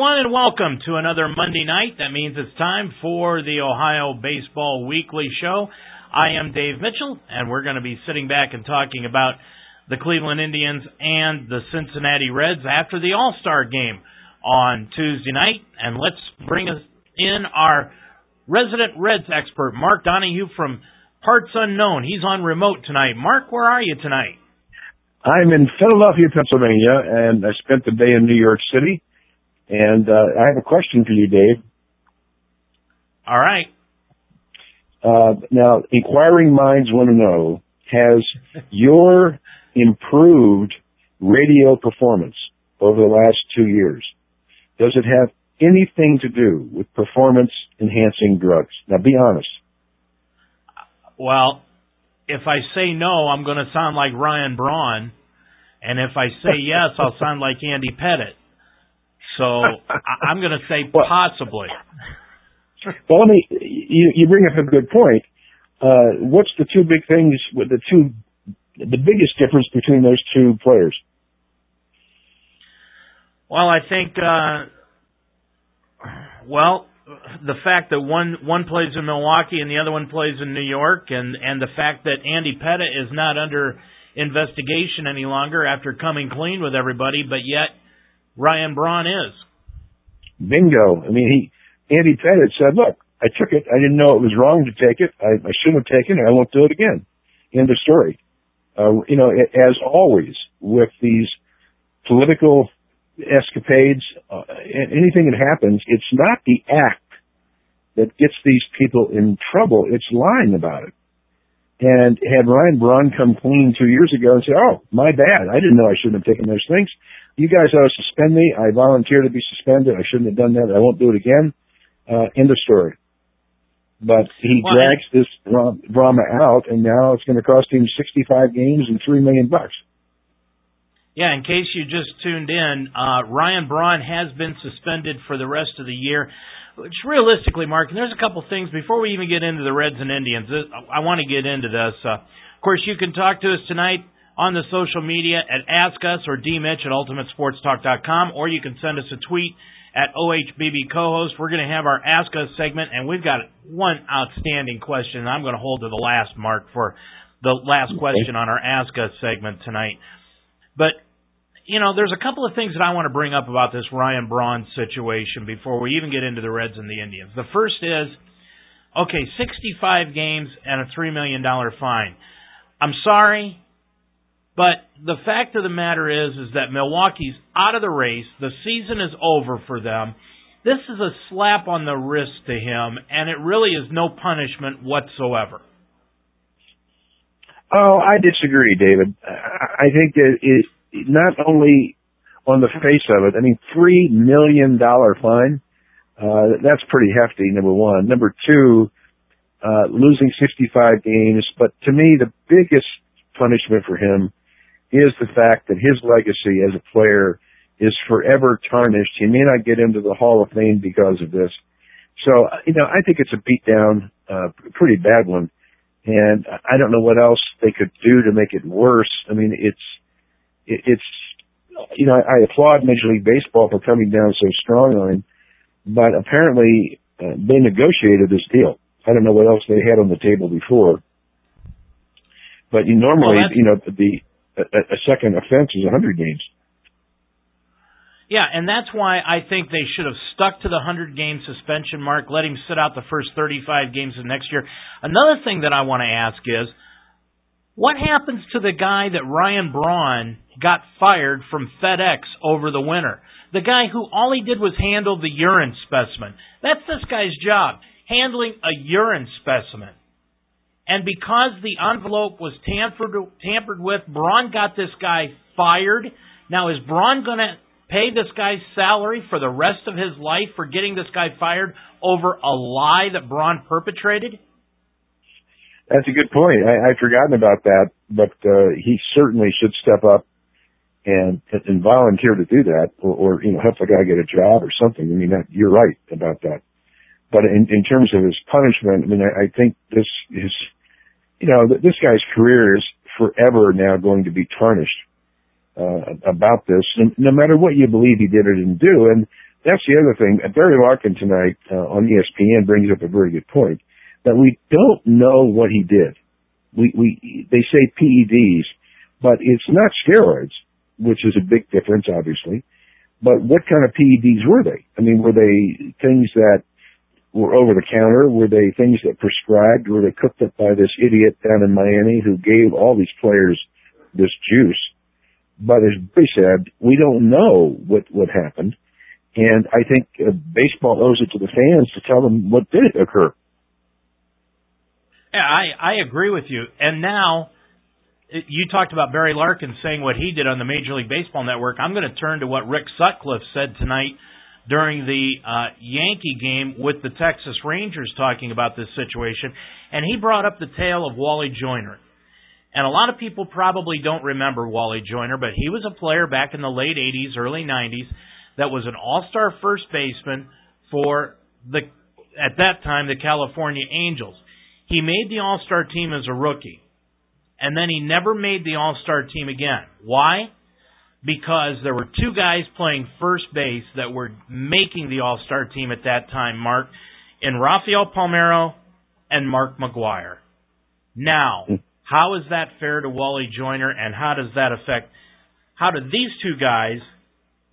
everyone, and welcome to another Monday night. That means it's time for the Ohio Baseball Weekly Show. I am Dave Mitchell, and we're going to be sitting back and talking about the Cleveland Indians and the Cincinnati Reds after the All Star game on Tuesday night. And let's bring us in our resident Reds expert, Mark Donahue from Parts Unknown. He's on remote tonight. Mark, where are you tonight? I'm in Philadelphia, Pennsylvania, and I spent the day in New York City. And uh, I have a question for you, Dave. All right. Uh, now, inquiring minds want to know: Has your improved radio performance over the last two years does it have anything to do with performance enhancing drugs? Now, be honest. Well, if I say no, I'm going to sound like Ryan Braun, and if I say yes, I'll sound like Andy Pettitte. So I'm going to say possibly. Well, let me. You, you bring up a good point. Uh, what's the two big things? With the two, the biggest difference between those two players? Well, I think. Uh, well, the fact that one one plays in Milwaukee and the other one plays in New York, and and the fact that Andy Pettitte is not under investigation any longer after coming clean with everybody, but yet Ryan Braun is. Bingo. I mean, he Andy Pettitte said, "Look, I took it. I didn't know it was wrong to take it. I, I shouldn't have taken it. I won't do it again." End of story. Uh, you know, as always with these political escapades, uh, anything that happens, it's not the act that gets these people in trouble. It's lying about it. And had Ryan Braun come clean two years ago and say, "Oh, my bad. I didn't know I shouldn't have taken those things. You guys ought to suspend me. I volunteer to be suspended. I shouldn't have done that. I won't do it again." Uh, end of story. But he well, drags this drama out, and now it's going to cost him 65 games and three million bucks. Yeah, in case you just tuned in, uh, Ryan Braun has been suspended for the rest of the year. Which realistically, Mark, and there's a couple things before we even get into the Reds and Indians. I want to get into this. Uh, of course, you can talk to us tonight on the social media at Ask Us or DMitch at UltimateSportsTalk.com, or you can send us a tweet at OHBB co-host. We're going to have our Ask Us segment, and we've got one outstanding question. I'm going to hold to the last mark for the last question on our Ask Us segment tonight. But you know, there's a couple of things that I want to bring up about this Ryan Braun situation before we even get into the Reds and the Indians. The first is, okay, 65 games and a $3 million fine. I'm sorry, but the fact of the matter is, is that Milwaukee's out of the race. The season is over for them. This is a slap on the wrist to him, and it really is no punishment whatsoever. Oh, I disagree, David. I think that it, not only on the face of it, I mean, three million dollar fine. Uh, that's pretty hefty. Number one. Number two, uh, losing 65 games. But to me, the biggest punishment for him is the fact that his legacy as a player is forever tarnished. He may not get into the Hall of Fame because of this. So, you know, I think it's a beatdown, uh, pretty bad one. And I don't know what else they could do to make it worse. I mean, it's, it, it's you know I, applaud Major League Baseball for coming down so strong on him, but apparently uh, they negotiated this deal. I don't know what else they had on the table before, but you normally well, you know the a, a second offense is 100 games. Yeah, and that's why I think they should have stuck to the 100 game suspension mark, let him sit out the first 35 games of next year. Another thing that I want to ask is what happens to the guy that Ryan Braun got fired from FedEx over the winter? The guy who all he did was handle the urine specimen. That's this guy's job, handling a urine specimen. And because the envelope was tampered tampered with, Braun got this guy fired. Now is Braun going to pay this guy's salary for the rest of his life for getting this guy fired over a lie that Braun perpetrated? That's a good point. I, I'd forgotten about that, but uh, he certainly should step up and and volunteer to do that, or, or you know help the guy get a job or something. I mean, that, you're right about that. But in, in terms of his punishment, I mean, I, I think this is, you know, this guy's career is forever now going to be tarnished uh, about this, no, no matter what you believe he did or didn't do. And that's the other thing. Barry Larkin tonight uh, on ESPN brings up a very good point that we don't know what he did. We we they say PEDs, but it's not steroids, which is a big difference, obviously. But what kind of PEDs were they? I mean, were they things that were over the counter? Were they things that prescribed? Were they cooked up by this idiot down in Miami who gave all these players this juice? But as Barry said, we don't know what what happened, and I think uh, baseball owes it to the fans to tell them what did occur. Yeah, I I agree with you. And now you talked about Barry Larkin saying what he did on the Major League Baseball Network. I'm going to turn to what Rick Sutcliffe said tonight during the uh, Yankee game with the Texas Rangers talking about this situation, and he brought up the tale of Wally Joyner. And a lot of people probably don't remember Wally Joyner, but he was a player back in the late 80s, early 90s that was an all-star first baseman for the at that time the California Angels. He made the all-star team as a rookie and then he never made the All Star team again. Why? Because there were two guys playing first base that were making the All Star team at that time, Mark, in Rafael Palmeiro and Mark McGwire. Now, how is that fair to Wally Joyner, and how does that affect? How do these two guys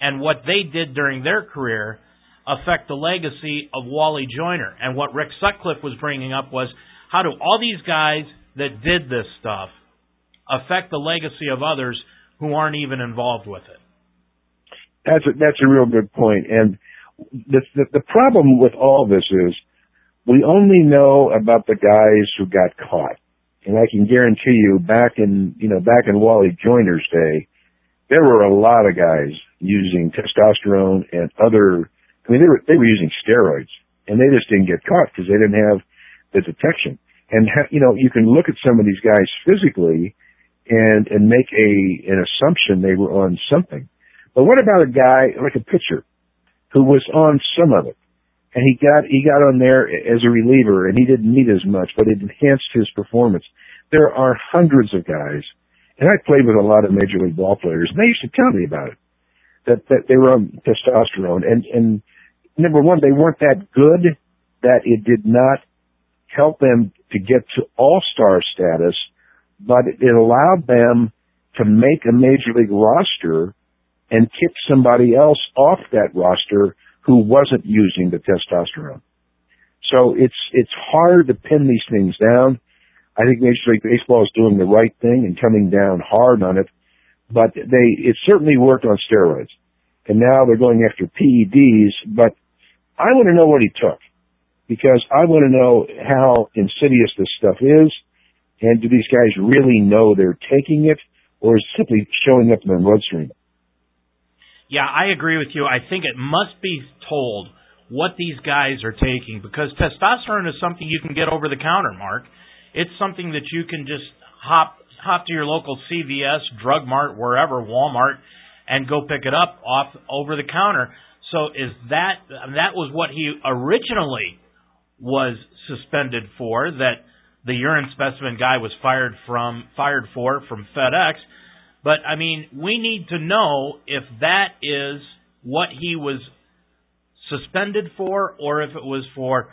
and what they did during their career affect the legacy of Wally Joyner? And what Rick Sutcliffe was bringing up was how do all these guys that did this stuff affect the legacy of others who aren't even involved with it. That's a, that's a real good point. And the, the, the problem with all this is we only know about the guys who got caught. And I can guarantee you back in, you know, back in Wally Joyner's day, there were a lot of guys using testosterone and other, I mean, they were, they were using steroids and they just didn't get caught because they didn't have detection. And, ha- you know, you can look at some of these guys physically and and make a an assumption they were on something. But what about a guy like a pitcher who was on some of it, and he got he got on there as a reliever, and he didn't need as much, but it enhanced his performance. There are hundreds of guys, and I played with a lot of major league ball players, and they used to tell me about it that that they were on testosterone, and and number one, they weren't that good that it did not help them to get to all star status but it allowed them to make a major league roster and kick somebody else off that roster who wasn't using the testosterone. So it's it's hard to pin these things down. I think Major League Baseball is doing the right thing and coming down hard on it, but they it certainly worked on steroids, and now they're going after PEDs. But I want to know what he took because I want to know how insidious this stuff is and do these guys really know they're taking it, or is it simply showing up in their bloodstream? Yeah, I agree with you. I think it must be told what these guys are taking because testosterone is something you can get over the counter, Mark. It's something that you can just hop hop to your local CVS, Drug Mart, wherever, Walmart, and go pick it up off over the counter. So is that that was what he originally was suspended for that the urine specimen guy was fired from fired for from FedEx. But I mean, we need to know if that is what he was suspended for or if it was for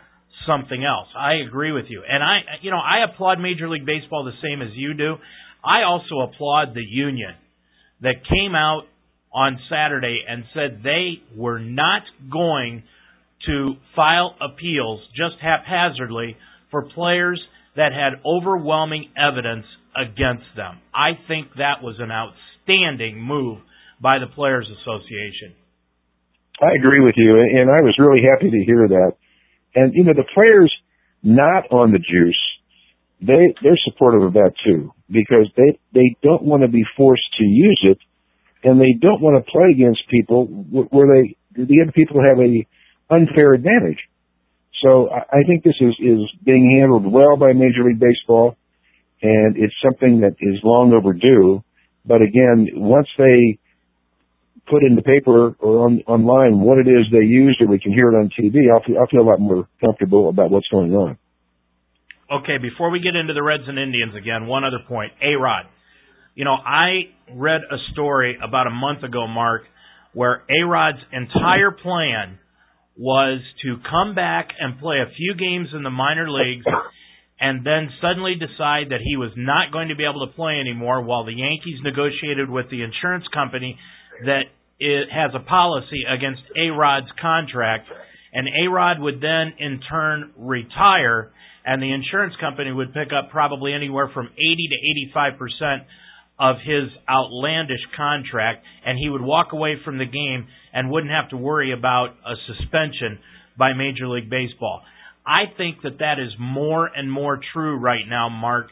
something else. I agree with you. And I you know, I applaud Major League Baseball the same as you do. I also applaud the union that came out on Saturday and said they were not going to file appeals just haphazardly for players that had overwhelming evidence against them. I think that was an outstanding move by the Players Association. I agree with you, and I was really happy to hear that. And you know, the players not on the juice, they they're supportive of that too because they they don't want to be forced to use it, and they don't want to play against people where they the other people have a unfair advantage. So I think this is, is being handled well by Major League Baseball, and it's something that is long overdue. But again, once they put in the paper or on, online what it is they used, or we can hear it on TV, I'll feel, I'll feel a lot more comfortable about what's going on. Okay, before we get into the Reds and Indians again, one other point. A Rod. You know, I read a story about a month ago, Mark, where A Rod's entire plan was to come back and play a few games in the minor leagues and then suddenly decide that he was not going to be able to play anymore while the Yankees negotiated with the insurance company that it has a policy against A Rod's contract. And A Rod would then in turn retire, and the insurance company would pick up probably anywhere from 80 to 85 percent of his outlandish contract, and he would walk away from the game and wouldn't have to worry about a suspension by Major League Baseball. I think that that is more and more true right now, Mark,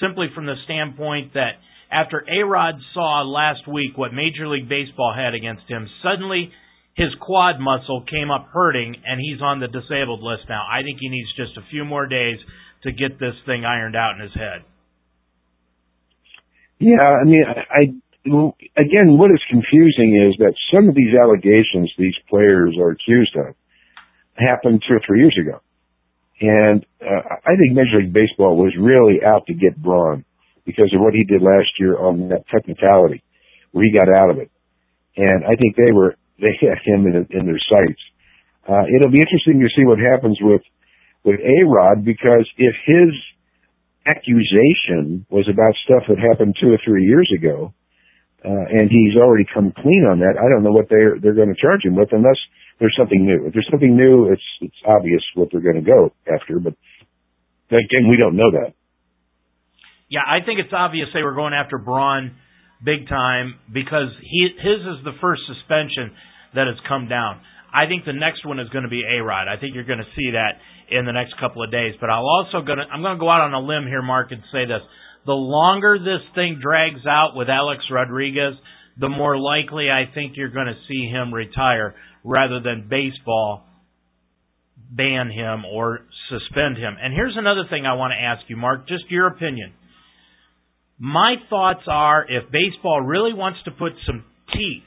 simply from the standpoint that after A-Rod saw last week what Major League Baseball had against him, suddenly his quad muscle came up hurting and he's on the disabled list now. I think he needs just a few more days to get this thing ironed out in his head. Yeah, I mean, I, again, what is confusing is that some of these allegations these players are accused of happened two or three years ago. And uh, I think Major League Baseball was really out to get Braun because of what he did last year on that technicality, where he got out of it. And I think they were they had him in, in their sights. Uh, it'll be interesting to see what happens with with A Rod because if his accusation was about stuff that happened two or three years ago, uh, and he's already come clean on that. I don't know what they're they're going to charge him with unless there's something new. If there's something new, it's it's obvious what they're going to go after. But again, we don't know that. Yeah, I think it's obvious they were going after Braun big time because he his is the first suspension that has come down. I think the next one is going to be A Rod. I think you're going to see that in the next couple of days. But I'll also going to I'm going to go out on a limb here, Mark, and say this the longer this thing drags out with Alex Rodriguez, the more likely I think you're going to see him retire rather than baseball ban him or suspend him. And here's another thing I want to ask you, Mark, just your opinion. My thoughts are if baseball really wants to put some teeth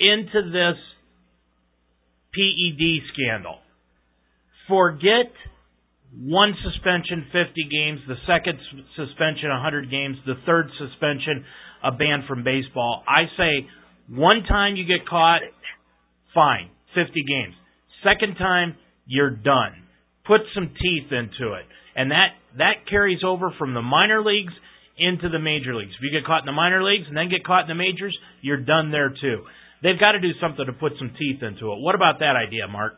into this PED scandal, forget one suspension 50 games, the second suspension 100 games, the third suspension a ban from baseball. I say one time you get caught, fine, 50 games. Second time, you're done. Put some teeth into it. And that that carries over from the minor leagues into the major leagues. If you get caught in the minor leagues and then get caught in the majors, you're done there too. They've got to do something to put some teeth into it. What about that idea, Mark?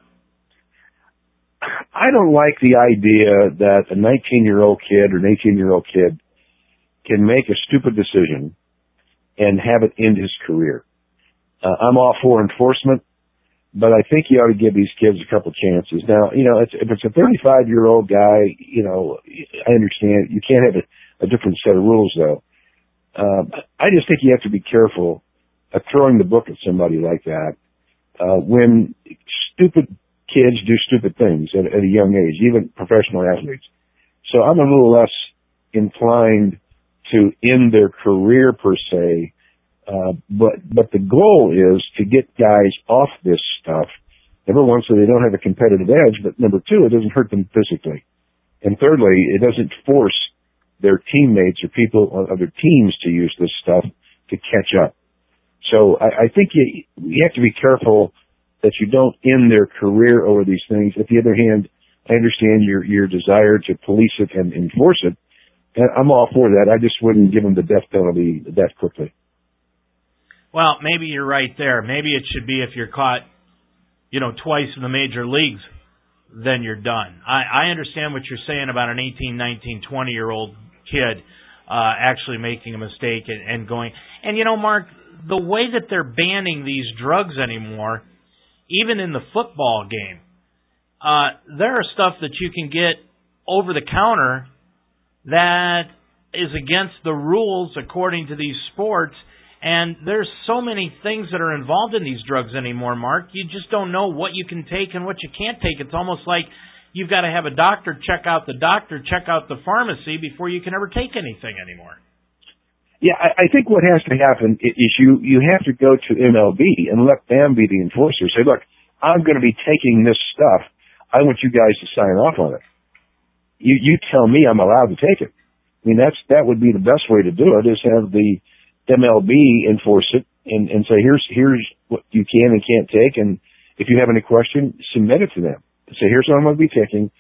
I don't like the idea that a 19 year old kid or an 18 year old kid can make a stupid decision and have it end his career. Uh, I'm all for enforcement, but I think you ought to give these kids a couple chances. Now, you know, it's, if it's a 35 year old guy, you know, I understand you can't have a, a different set of rules though. Um, I just think you have to be careful of throwing the book at somebody like that. Uh, when stupid kids do stupid things at, at a young age, even professional athletes. So I'm a little less inclined to end their career per se, uh, but but the goal is to get guys off this stuff. Number one, so they don't have a competitive edge, but number two, it doesn't hurt them physically, and thirdly, it doesn't force their teammates or people on other teams to use this stuff to catch up. So I, I think you you have to be careful that you don't end their career over these things. At the other hand, I understand your your desire to police it and enforce it. And I'm all for that. I just wouldn't give them the death penalty that quickly. Well, maybe you're right there. Maybe it should be if you're caught, you know, twice in the major leagues, then you're done. I, I understand what you're saying about an 18, 19, 20 year old kid uh, actually making a mistake and, and going. And you know, Mark, the way that they're banning these drugs anymore even in the football game, uh, there are stuff that you can get over the counter that is against the rules according to these sports. And there's so many things that are involved in these drugs anymore, Mark. You just don't know what you can take and what you can't take. It's almost like you've got to have a doctor check out the doctor, check out the pharmacy before you can ever take anything anymore. Yeah, I, I think what has to happen is you you have to go to MLB and let them be the enforcer. Say, look, I'm going to be taking this stuff. I want you guys to sign off on it. You you tell me I'm allowed to take it. I mean, that's that would be the best way to do it is have the MLB enforce it and and say here's here's what you can and can't take, and if you have any question, submit it to them. Say here's what I'm going to be taking.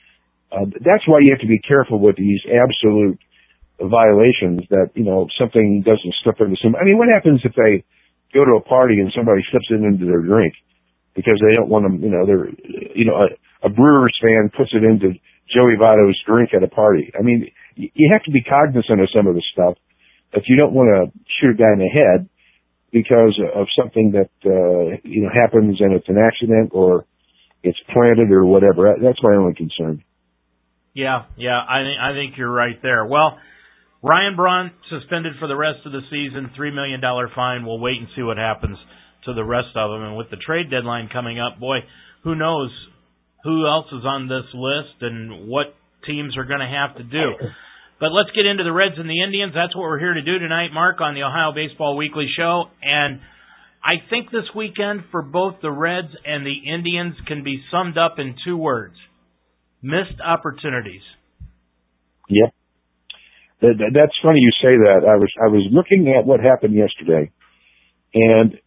Uh, that's why you have to be careful with these absolute violations that you know something doesn't slip into some. I mean, what happens if they go to a party and somebody slips it into their drink because they don't want them? You know, they're you know a, a Brewers fan puts it into Joey Votto's drink at a party. I mean, you have to be cognizant of some of this stuff. If you don't want to shoot a guy in the head because of something that uh, you know happens and it's an accident or it's planted or whatever, that's my only concern. Yeah, yeah, I think I think you're right there. Well, Ryan Braun suspended for the rest of the season, $3 million fine. We'll wait and see what happens to the rest of them. And with the trade deadline coming up, boy, who knows who else is on this list and what teams are going to have to do. But let's get into the Reds and the Indians. That's what we're here to do tonight, Mark, on the Ohio Baseball Weekly Show. And I think this weekend for both the Reds and the Indians can be summed up in two words missed opportunities. Yep. That's funny you say that. I was I was looking at what happened yesterday, and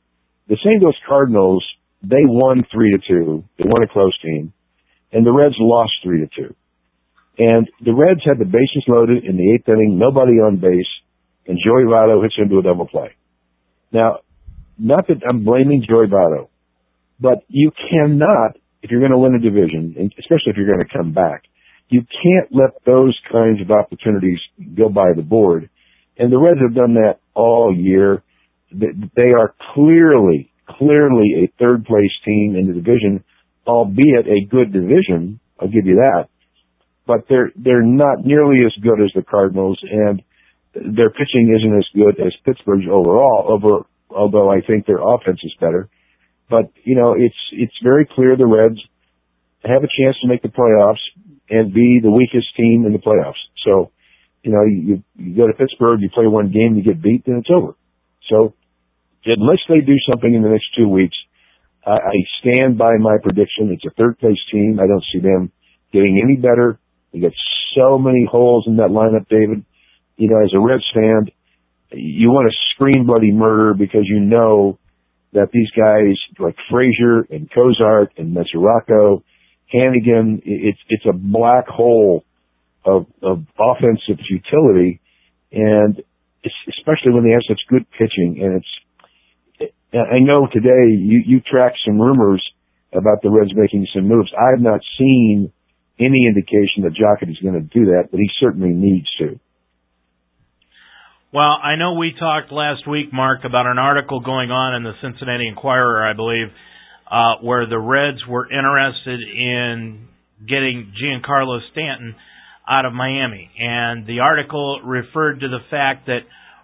the St. Louis Cardinals they won three to two. They won a close game, and the Reds lost three to two. And the Reds had the bases loaded in the eighth inning, nobody on base, and Joey Votto hits into a double play. Now, not that I'm blaming Joey Votto, but you cannot, if you're going to win a division, especially if you're going to come back, you can't let those kinds of opportunities go by the board. And the Reds have done that all year. They are clearly, clearly a third place team in the division, albeit a good division. I'll give you that. But they're, they're not nearly as good as the Cardinals and their pitching isn't as good as Pittsburgh's overall, over, although I think their offense is better. But, you know, it's, it's very clear the Reds have a chance to make the playoffs and be the weakest team in the playoffs. So, you know, you, you go to Pittsburgh, you play one game, you get beat, then it's over. So, unless they do something in the next two weeks, I, I stand by my prediction. It's a third place team. I don't see them getting any better. They got so many holes in that lineup, David. You know, as a Reds fan, you want to scream bloody murder because you know that these guys like Frazier and Cozart and Mesoraco Hanigan, it's it's a black hole of of offensive futility, and especially when they have such good pitching. And it's I know today you you track some rumors about the Reds making some moves. I have not seen any indication that Jocketty is going to do that, but he certainly needs to. Well, I know we talked last week, Mark, about an article going on in the Cincinnati Enquirer, I believe, uh, where the Reds were interested in getting Giancarlo Stanton out of Miami. And the article referred to the fact that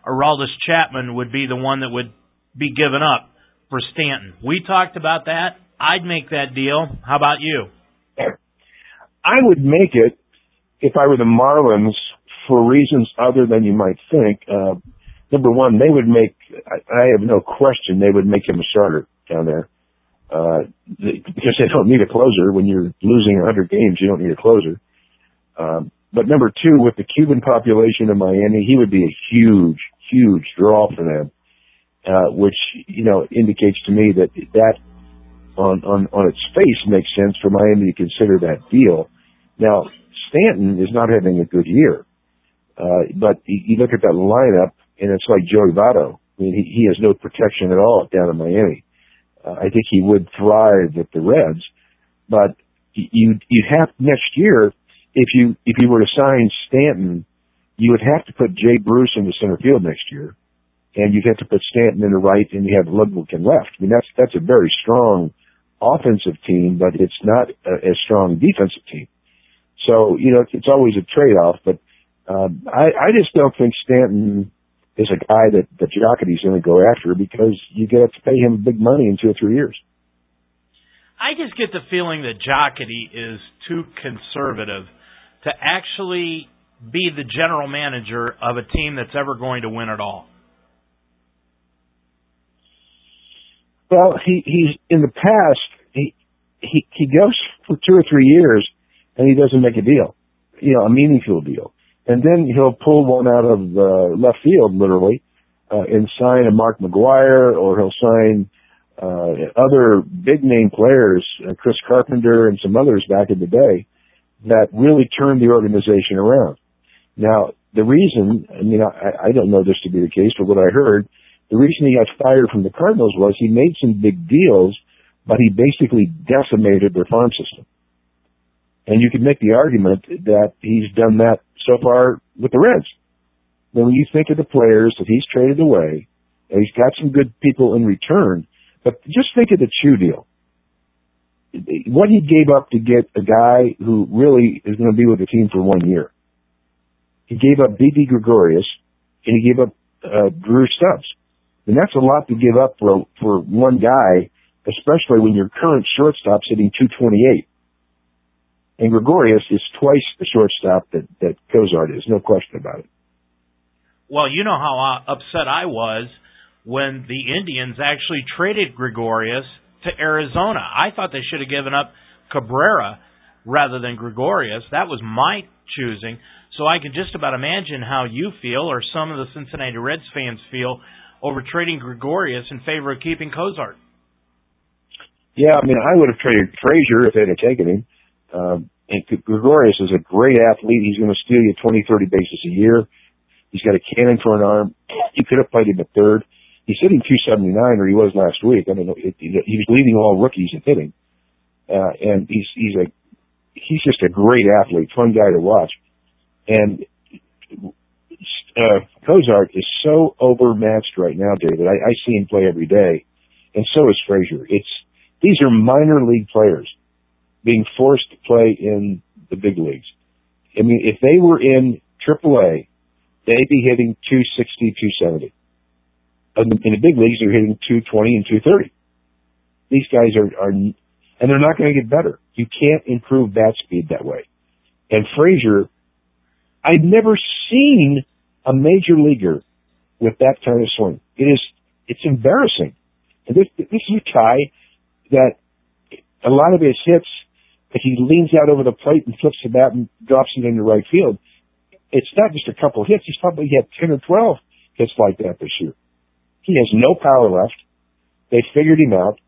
Aroldis Chapman would be the one that would be given up for Stanton. We talked about that. I'd make that deal. How about you? I would make it if I were the Marlins for reasons other than you might think. Uh, number one, they would make, I, I have no question, they would make him a starter down there uh, because they don't need a closer. When you're losing 100 games, you don't need a closer. Um, but number two, with the Cuban population of Miami, he would be a huge, huge draw for them, uh, which, you know, indicates to me that that on, on, on its face makes sense for Miami to consider that deal. Now, Stanton is not having a good year. Uh, but you look at that lineup and it's like Joey Votto. I mean, he, he has no protection at all down in Miami. Uh, I think he would thrive at the Reds, but you you have next year if you if you were to sign Stanton, you would have to put Jay Bruce in the center field next year, and you'd have to put Stanton in the right, and you have Ludwick in left. I mean that's that's a very strong offensive team, but it's not a, a strong defensive team. So you know it's, it's always a trade off, but um, I I just don't think Stanton is a guy that that Jocketty's going to go after because you get to pay him big money in two or three years. I just get the feeling that Jocketty is too conservative to actually be the general manager of a team that's ever going to win at all. Well, he he's in the past he he he goes for two or three years and he doesn't make a deal, you know, a meaningful deal and then he'll pull one out of uh, left field, literally, uh, and sign a Mark McGwire or he'll sign uh, other big name players, uh, Chris Carpenter and some others back in the day that really turned the organization around. Now, the reason, I mean, I, I don't know this to be the case, but what I heard, the reason he got fired from the Cardinals was he made some big deals, but he basically decimated their farm system. And you could make the argument that he's done that so far with the Reds. Then When you think of the players that he's traded away, and he's got some good people in return, but just think of the Choo deal. What he gave up to get a guy who really is going to be with the team for one year. He gave up Didi Gregorius, and he gave up uh, Drew Stubbs. And that's a lot to give up for for one guy, especially when your current shortstop's hitting 228. And Gregorius is twice the shortstop that, that Cozart is, no question about it. Well, you know how uh, upset I was when the Indians actually traded Gregorius to Arizona. I thought they should have given up Cabrera rather than Gregorius. That was my choosing. So I can just about imagine how you feel or some of the Cincinnati Reds fans feel over trading Gregorius in favor of keeping Cozart. Yeah, I mean, I would have traded Frazier if they'd have taken him. Um, and Gregorius is a great athlete. He's going to steal you 20, 30 bases a year. He's got a cannon for an arm. You could have played him at third. He's hitting 279, or he was last week. I mean, it, it, he was leading all rookies in hitting. Uh, and he's, he's a, he's just a great athlete, fun guy to watch. And uh, Cozart is so overmatched right now, David. I, I see him play every day, and so is Frazier. It's these are minor league players being forced to play in the big leagues. I mean, if they were in AAA, they'd be hitting 260, 270. In the big leagues, they're hitting 220 and 230. These guys are, are and they're not going to get better. You can't improve bat speed that way. And Frazier I've never seen a major leaguer with that kind of swing. It is, it's embarrassing. And this, this is a guy that a lot of his hits, if he leans out over the plate and flips the bat and drops it into right field, it's not just a couple hits. He's probably had 10 or 12 hits like that this year. He has no power left. They figured him out.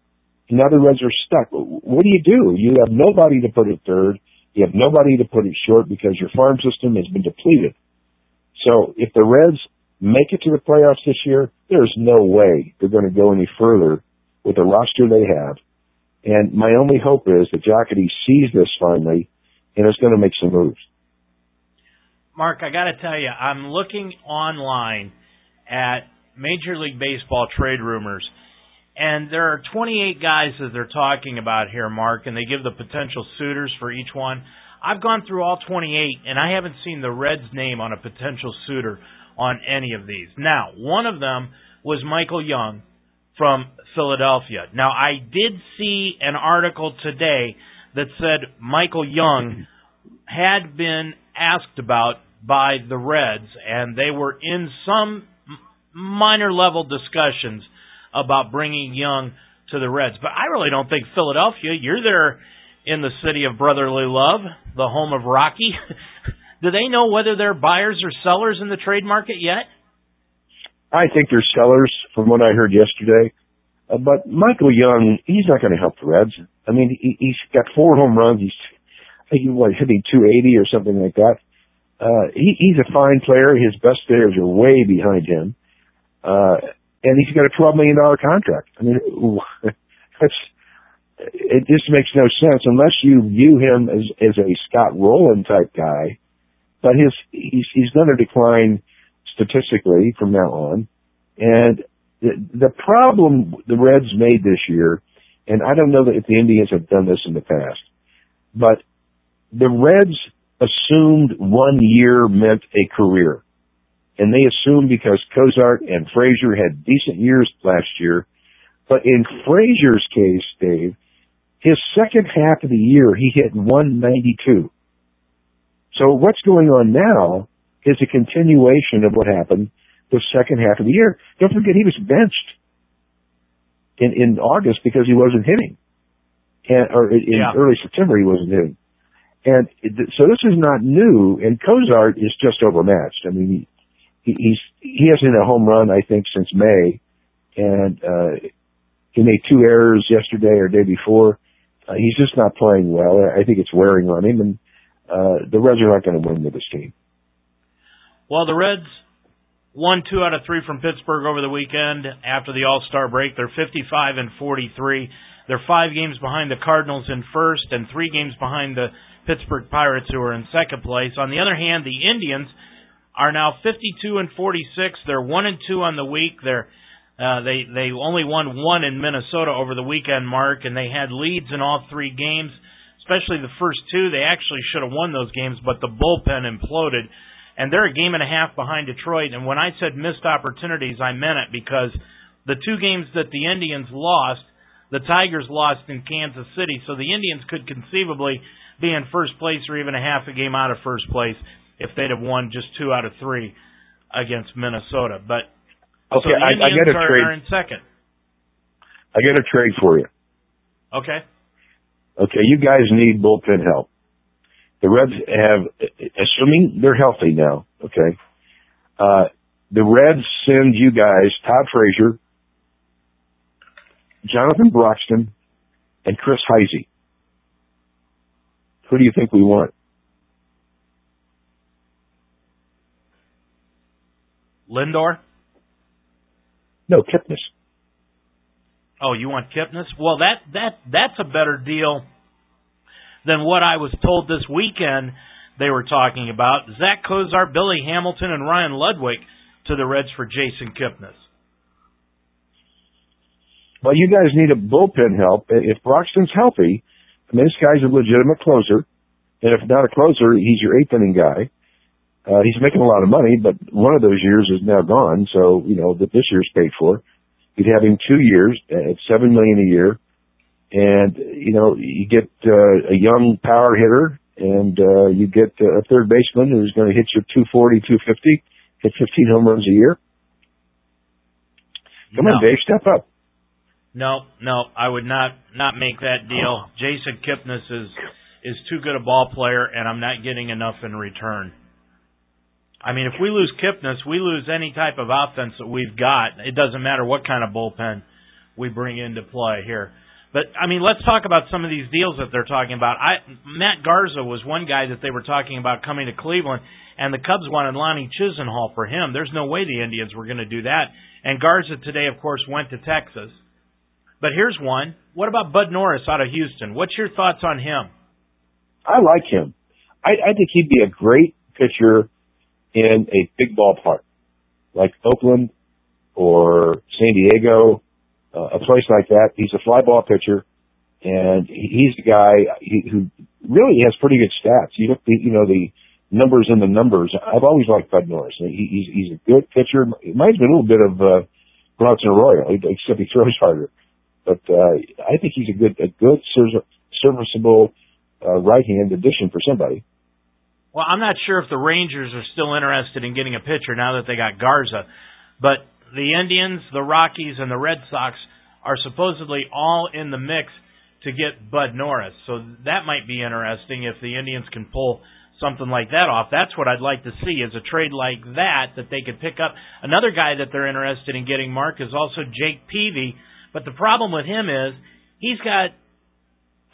Now the Reds are stuck. What do you do? You have nobody to put at third. You have nobody to put it short because your farm system has been depleted. So if the Reds make it to the playoffs this year, there's no way they're going to go any further with the roster they have. And my only hope is that Jocketty sees this finally and is going to make some moves. Mark, I got to tell you, I'm looking online at Major League Baseball trade rumors and there are 28 guys that they're talking about here, Mark, and they give the potential suitors for each one. I've gone through all 28, and I haven't seen the Reds' name on a potential suitor on any of these. Now, one of them was Michael Young from Philadelphia. Now, I did see an article today that said Michael Young had been asked about by the Reds, and they were in some minor level discussions about bringing Young to the Reds. But I really don't think Philadelphia, you're there in the city of brotherly love, the home of Rocky. Do they know whether they're buyers or sellers in the trade market yet? I think they're sellers from what I heard yesterday. Uh, but Michael Young, he's not going to help the Reds. I mean, he, he's got four home runs. He's, I think, what, hitting 280 or something like that. Uh, he, he's a fine player. His best players are way behind him. Uh, and he's got a twelve million dollar contract. I mean, that's it just makes no sense unless you view him as as a Scott Rolen type guy. But his he's he's going to decline statistically from now on, and the the problem the Reds made this year, and I don't know that if the Indians have done this in the past, but the Reds assumed one year meant a career and they assumed because Cozart and Frazier had decent years last year. But in Frazier's case, Dave, his second half of the year, he hit 192. So what's going on now is a continuation of what happened the second half of the year. Don't forget he was benched in, in August because he wasn't hitting. And, or in yeah. early September he wasn't hitting. And so this is not new, and Cozart is just overmatched. I mean, he, he's he hasn't hit a home run I think since May, and uh, he made two errors yesterday or day before. Uh, he's just not playing well. I think it's wearing on him, and uh, the Reds are not going to win with this team. Well, the Reds won two out of three from Pittsburgh over the weekend after the All Star break. They're 55 and 43. They're five games behind the Cardinals in first, and three games behind the Pittsburgh Pirates, who are in second place. On the other hand, the Indians are now 52 and 46. They're one and two on the week. They're uh, they they only won one in Minnesota over the weekend, Mark, and they had leads in all three games, especially the first two. They actually should have won those games, but the bullpen imploded, and they're a game and a half behind Detroit. And when I said missed opportunities, I meant it because the two games that the Indians lost, the Tigers lost in Kansas City, so the Indians could conceivably be in first place or even a half a game out of first place if they'd have won just two out of three against Minnesota. But Okay, so I, I get a are, trade. Are in second. I get a trade for you. Okay. Okay, you guys need bullpen help. The Reds have, assuming they're healthy now. Okay, uh, the Reds send you guys Todd Frazier, Jonathan Broxton, and Chris Heisey. Who do you think we want? Lindor. No, Kipnis. Oh, you want Kipnis? Well, that that that's a better deal than what I was told this weekend. They were talking about Zach Cozart, Billy Hamilton, and Ryan Ludwick to the Reds for Jason Kipnis. Well, you guys need a bullpen help. If Broxton's healthy, I mean, this guy's a legitimate closer, and if not a closer, he's your eighth inning guy. Uh, he's making a lot of money, but one of those years is now gone. So, you know, that this year's paid for. You'd have him two years at seven million a year. And, you know, you get, uh, a young power hitter and, uh, you get a third baseman who's going to hit you 240, 250, hit 15 home runs a year. Come no. on, Dave, step up. No, no, I would not not make that deal. Jason Kipnis is is too good a ball player, and I'm not getting enough in return. I mean, if we lose Kipnis, we lose any type of offense that we've got. It doesn't matter what kind of bullpen we bring into play here. But I mean, let's talk about some of these deals that they're talking about. I Matt Garza was one guy that they were talking about coming to Cleveland, and the Cubs wanted Lonnie Chisenhall for him. There's no way the Indians were going to do that. And Garza today, of course, went to Texas. But here's one. What about Bud Norris out of Houston? What's your thoughts on him? I like him. I, I think he'd be a great pitcher in a big ballpark like Oakland or San Diego, uh, a place like that. He's a fly ball pitcher, and he's the guy who really has pretty good stats. You look, you know, the numbers in the numbers. I've always liked Bud Norris. He's he's a good pitcher. It reminds me a little bit of uh, Bronson Arroyo, except he throws harder. But uh, I think he's a good a good serviceable uh, right hand addition for somebody. Well, I'm not sure if the Rangers are still interested in getting a pitcher now that they got Garza, but the Indians, the Rockies, and the Red Sox are supposedly all in the mix to get Bud Norris. So that might be interesting if the Indians can pull something like that off. That's what I'd like to see is a trade like that that they could pick up. Another guy that they're interested in getting, Mark, is also Jake Peavy. But the problem with him is he's got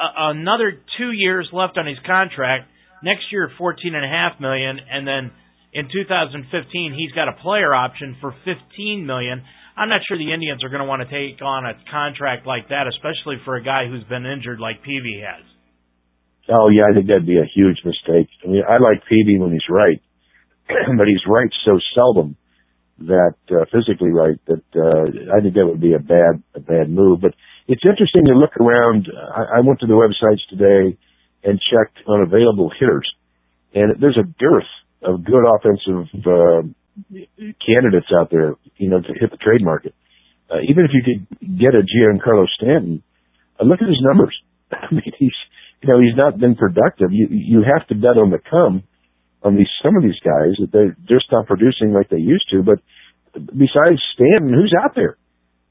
a, another two years left on his contract Next year, fourteen and a half million, and then in 2015 he's got a player option for 15 million. I'm not sure the Indians are going to want to take on a contract like that, especially for a guy who's been injured like Peavy has. Oh yeah, I think that'd be a huge mistake. I mean, I like Peavy when he's right, but he's right so seldom that uh, physically right that uh, I think that would be a bad a bad move. But it's interesting to look around. I, I went to the websites today and checked on available hitters. And there's a dearth of good offensive uh, candidates out there, you know, to hit the trade market. Uh, even if you could get a Giancarlo Stanton, uh, look at his numbers. I mean, he's, you know, he's not been productive. You you have to bet on the come on these some of these guys that they they're not producing like they used to. But besides Stanton, who's out there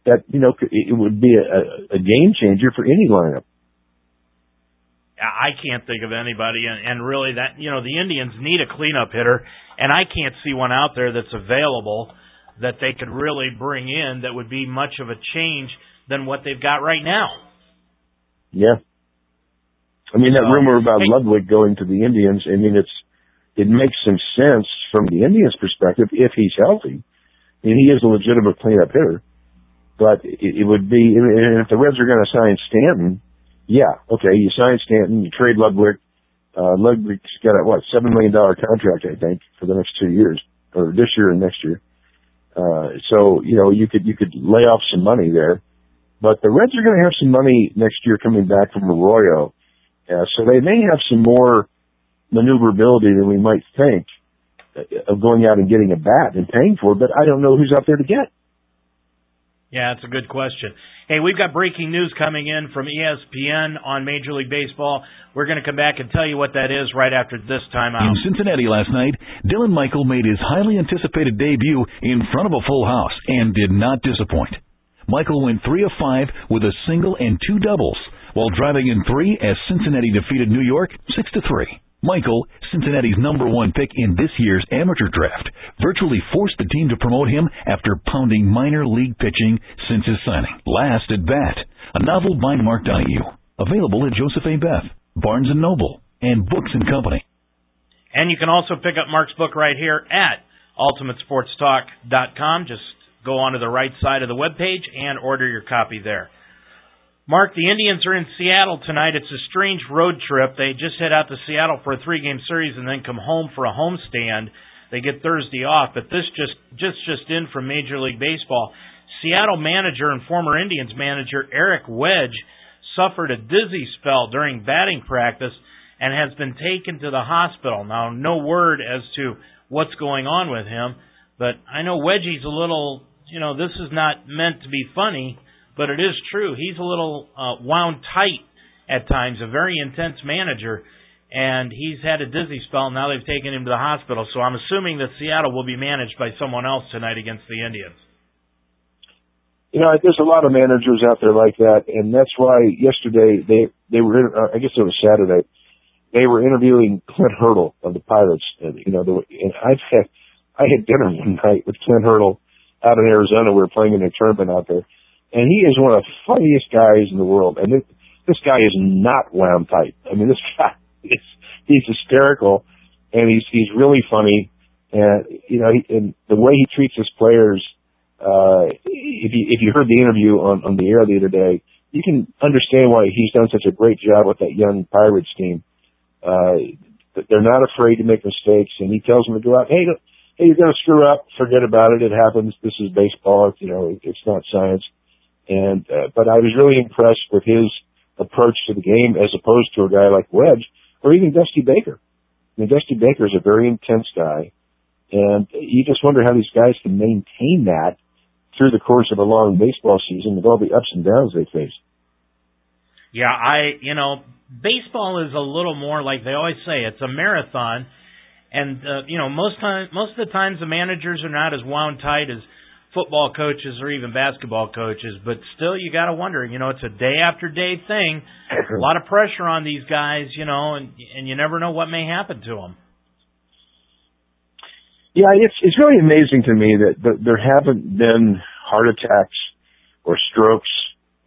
that you know it would be a, a game changer for any lineup? I can't think of anybody, and, and really that you know the Indians need a cleanup hitter, and I can't see one out there that's available that they could really bring in that would be much of a change than what they've got right now. Yeah, I mean that so, rumor about hey, Ludwick going to the Indians. I mean it's it makes some sense from the Indians' perspective if he's healthy. I mean he is a legitimate cleanup hitter, but it, it would be and if the Reds are going to sign Stanton yeah, okay, you sign Stanton, you trade Ludwick. Uh, Ludwick's got a, what, seven million dollar contract, I think, for the next two years, or this year and next year. Uh, so, you know, you could, you could lay off some money there. But the Reds are going to have some money next year coming back from Arroyo. Uh, so they may have some more maneuverability than we might think uh, of going out and getting a bat and paying for but I don't know who's out there to get. Yeah, that's a good question. Hey, we've got breaking news coming in from ESPN on Major League Baseball. We're going to come back and tell you what that is right after this time out. In Cincinnati last night, Dylan Michael made his highly anticipated debut in front of a full house and did not disappoint. Michael went 3 of 5 with a single and two doubles while driving in 3 as Cincinnati defeated New York 6 to 3. Michael, Cincinnati's number one pick in this year's amateur draft, virtually forced the team to promote him after pounding minor league pitching since his signing. Last at bat, a novel by Mark Donohue, available at Joseph A. Beth, Barnes & Noble, and Books & Company. And you can also pick up Mark's book right here at ultimatesportstalk.com. Just go onto the right side of the web page and order your copy there. Mark, the Indians are in Seattle tonight. It's a strange road trip. They just head out to Seattle for a three-game series and then come home for a homestand. They get Thursday off, but this just just just in from Major League Baseball. Seattle manager and former Indians manager Eric Wedge suffered a dizzy spell during batting practice and has been taken to the hospital. Now, no word as to what's going on with him, but I know Wedgie's a little, you know, this is not meant to be funny but it is true. He's a little uh, wound tight at times, a very intense manager, and he's had a dizzy spell. Now they've taken him to the hospital, so I'm assuming that Seattle will be managed by someone else tonight against the Indians. You know, there's a lot of managers out there like that, and that's why yesterday they they were. Uh, I guess it was Saturday. They were interviewing Clint Hurdle of the Pirates. And, you know, the, and I've had I had dinner one night with Clint Hurdle out in Arizona. We were playing in a tournament out there and he is one of the funniest guys in the world. And this, this guy is not wound tight. I mean, this guy is he's hysterical, and he's he's really funny. And you know, he, and the way he treats his players. Uh, if you if you heard the interview on on the air the other day, you can understand why he's done such a great job with that young Pirates team. Uh, they're not afraid to make mistakes, and he tells them to go out. Hey, hey, you're going to screw up. Forget about it. It happens. This is baseball. You know, it's not science. And uh, but I was really impressed with his approach to the game as opposed to a guy like Wedge or even Dusty Baker. I mean, Dusty Baker is a very intense guy, and you just wonder how these guys can maintain that through the course of a long baseball season with all the ups and downs they face. Yeah, I you know baseball is a little more like they always say it's a marathon, and uh, you know most time most of the times the managers are not as wound tight as football coaches or even basketball coaches, but still you got to wonder, you know, it's a day after day thing. A lot of pressure on these guys, you know, and and you never know what may happen to them. Yeah, it's it's really amazing to me that, that there haven't been heart attacks or strokes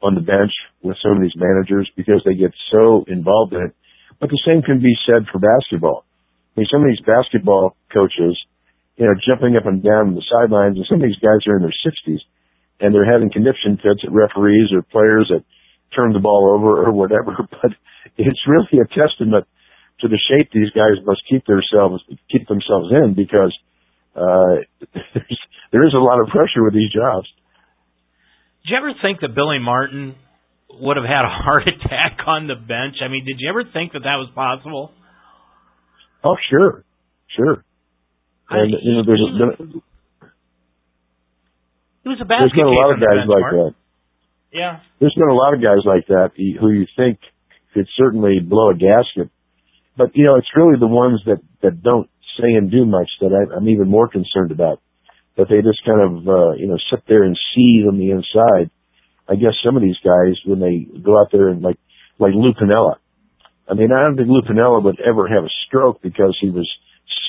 on the bench with some of these managers because they get so involved in it. But the same can be said for basketball. I mean, some of these basketball coaches you know, jumping up and down the sidelines. And some of these guys are in their 60s and they're having conniption fits at referees or players that turn the ball over or whatever. But it's really a testament to the shape these guys must keep themselves keep themselves in because uh, there is a lot of pressure with these jobs. Did you ever think that Billy Martin would have had a heart attack on the bench? I mean, did you ever think that that was possible? Oh, sure, sure. And you know, there's been he was a basket. There's been a lot of guys like that. Yeah. There's been a lot of guys like that who you think could certainly blow a gasket, but you know, it's really the ones that that don't say and do much that I, I'm even more concerned about. That they just kind of uh, you know sit there and seethe on the inside. I guess some of these guys when they go out there and like like Lou Piniella, I mean, I don't think Lou Piniella would ever have a stroke because he was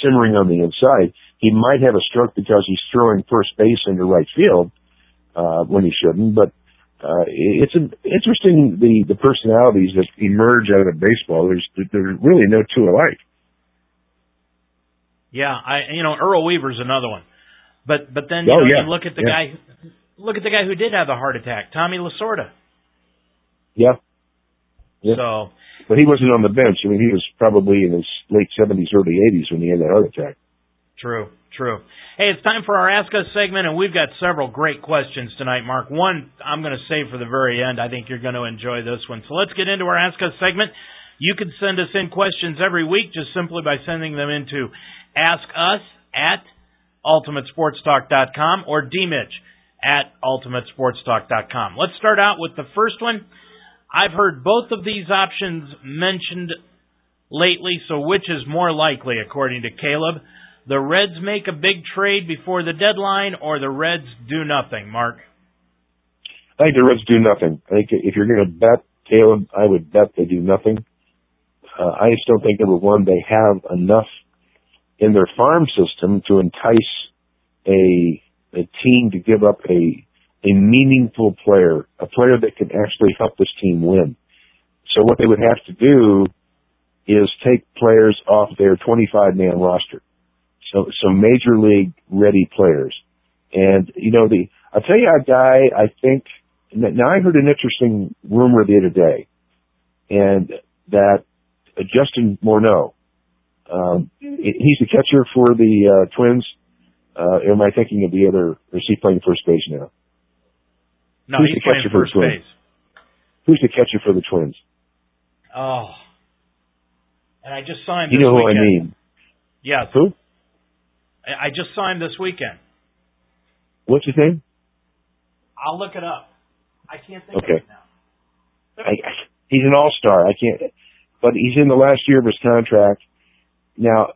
simmering on the inside. He might have a stroke because he's throwing first base into right field uh, when he shouldn't. But uh, it's an, interesting the the personalities that emerge out of baseball. There's there's really no two alike. Yeah, I you know Earl Weaver's another one, but but then you, oh, know, yeah. you look at the yeah. guy, look at the guy who did have the heart attack, Tommy Lasorda. Yeah. yeah. So, but he wasn't on the bench. I mean, he was probably in his late seventies, early eighties when he had that heart attack. True, true. Hey, it's time for our Ask Us segment, and we've got several great questions tonight, Mark. One I'm going to save for the very end. I think you're going to enjoy this one. So let's get into our Ask Us segment. You can send us in questions every week just simply by sending them into Ask Us at ultimatesportstalk.com or dmitch at ultimatesportstalk.com. Let's start out with the first one. I've heard both of these options mentioned lately, so which is more likely, according to Caleb? The Reds make a big trade before the deadline, or the Reds do nothing, Mark? I think the Reds do nothing. I think if you're going to bet, Caleb, I would bet they do nothing. Uh, I just don't think, number one, they have enough in their farm system to entice a a team to give up a a meaningful player, a player that can actually help this team win. So what they would have to do is take players off their 25 man roster. So so major league ready players. And you know the I'll tell you a guy I think now I heard an interesting rumor the other day and that uh, Justin Morneau um, he's the catcher for the uh, Twins. Uh, am I thinking of the other? Or is he playing first base now? No, Who's he's the catcher for the Twins? base. Who's the catcher for the Twins? Oh. And I just signed You know who I mean? Yes. Who? I just signed this weekend. What's his name? I'll look it up. I can't think Okay. of it now. I, I- he's an all-star. I can't, but he's in the last year of his contract. Now,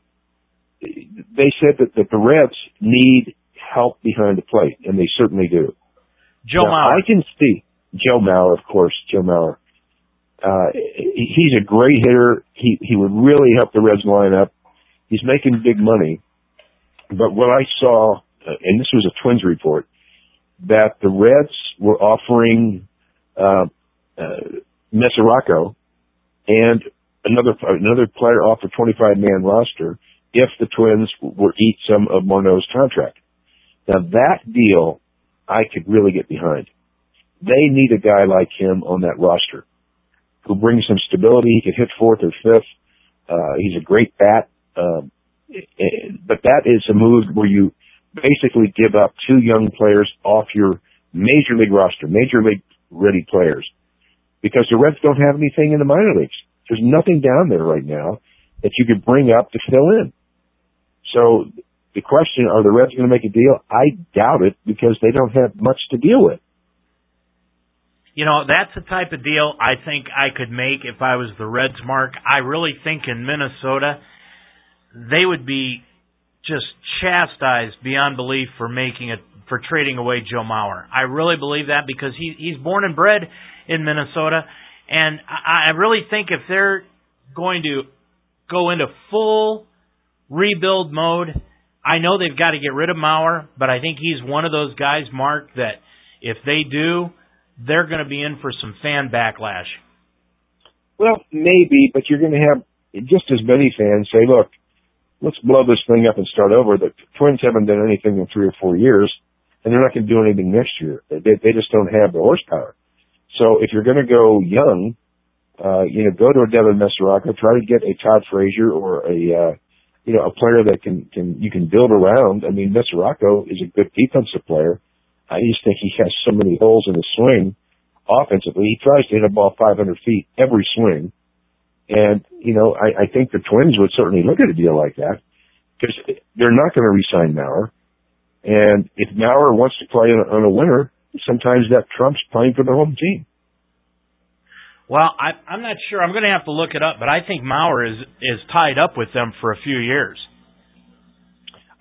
they said that, that the Reds need help behind the plate, and they certainly do. Joe now, Mauer. I can see Joe Mauer, of course, Joe Mauer. Uh, he's a great hitter. He he would really help the Reds line up. He's making big money, but what I saw, uh, and this was a Twins report, that the Reds were offering uh, uh, Mesoraco and another another player off a 25 man roster if the Twins were eat some of Morneau's contract. Now that deal, I could really get behind. They need a guy like him on that roster who brings some stability. He can hit fourth or fifth. Uh, he's a great bat. Um, but that is a move where you basically give up two young players off your major league roster, major league ready players, because the Reds don't have anything in the minor leagues. There's nothing down there right now that you could bring up to fill in. So the question, are the Reds going to make a deal? I doubt it because they don't have much to deal with. You know, that's the type of deal I think I could make if I was the Reds, Mark. I really think in Minnesota, they would be just chastised beyond belief for making it for trading away Joe Mauer. I really believe that because he he's born and bred in Minnesota, and I, I really think if they're going to go into full rebuild mode, I know they've got to get rid of Mauer, but I think he's one of those guys, Mark, that if they do, they're going to be in for some fan backlash. Well, maybe, but you're going to have just as many fans say, look, let's blow this thing up and start over. The Twins haven't done anything in three or four years, and they're not going to do anything next year. They, they just don't have the horsepower. So if you're going to go young, uh, you know, go to a Devin Mesoraco, try to get a Todd Frazier or a, uh, you know, a player that can, can, you can build around. I mean, Mesoraco is a good defensive player. I just think he has so many holes in his swing offensively. He tries to hit a ball 500 feet every swing. And, you know, I, I think the Twins would certainly look at a deal like that because they're not going to re-sign Mauer. And if Mauer wants to play on a winner, sometimes that trumps playing for the home team. Well, I, I'm not sure. I'm going to have to look it up, but I think Mauer is is tied up with them for a few years.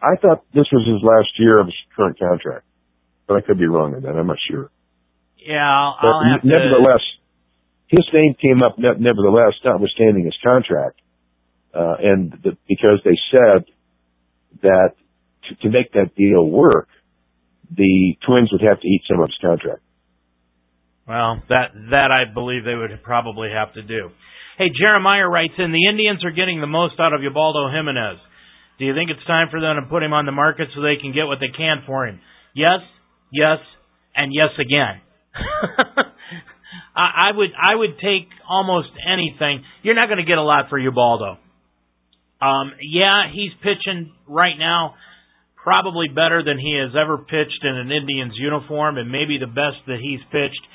I thought this was his last year of his current contract, but I could be wrong on that. I'm not sure. Yeah, I'll, I'll have to. nevertheless, his name came up nevertheless, notwithstanding his contract, uh, and the, because they said that to, to make that deal work, the Twins would have to eat some of his contract. Well, that that I believe they would probably have to do. Hey, Jeremiah writes in, the Indians are getting the most out of Ubaldo Jimenez. Do you think it's time for them to put him on the market so they can get what they can for him? Yes, yes, and yes again. I, I would I would take almost anything. You're not going to get a lot for Ubaldo. Um, yeah, he's pitching right now probably better than he has ever pitched in an Indians uniform, and maybe the best that he's pitched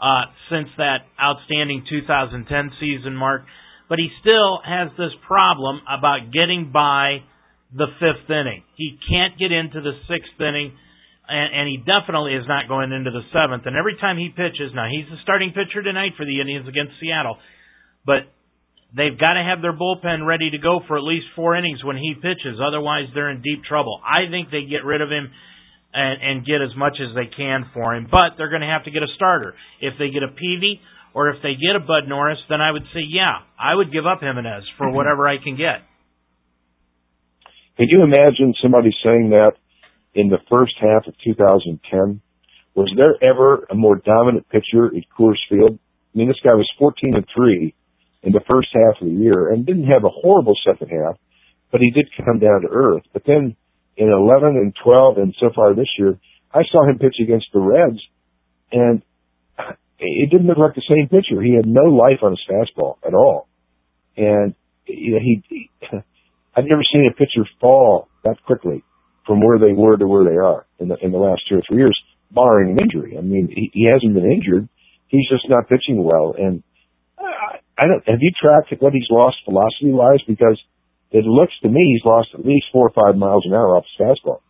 uh, since that outstanding 2010 season mark. But he still has this problem about getting by the fifth inning. He can't get into the sixth inning, and, and he definitely is not going into the seventh. And every time he pitches, now he's the starting pitcher tonight for the Indians against Seattle, but they've got to have their bullpen ready to go for at least four innings when he pitches. Otherwise, they're in deep trouble. I think they get rid of him and, and get as much as they can for him, but they're going to have to get a starter. If they get a Peavy or if they get a Bud Norris, then I would say, yeah, I would give up Jimenez for mm-hmm. whatever I can get. Can you imagine somebody saying that in the first half of 2010? Was there ever a more dominant pitcher at Coors Field? I mean, this guy was 14 and 3 in the first half of the year and didn't have a horrible second half, but he did come down to earth. But then in 11 and 12 and so far this year, I saw him pitch against the Reds and it didn't look like the same pitcher. He had no life on his fastball at all. And you know, he, I've never seen a pitcher fall that quickly from where they were to where they are in the in the last two or three years, barring an injury. I mean, he, he hasn't been injured. He's just not pitching well. And I, I don't. Have you tracked what he's lost velocity wise? Because it looks to me he's lost at least four or five miles an hour off his fastball.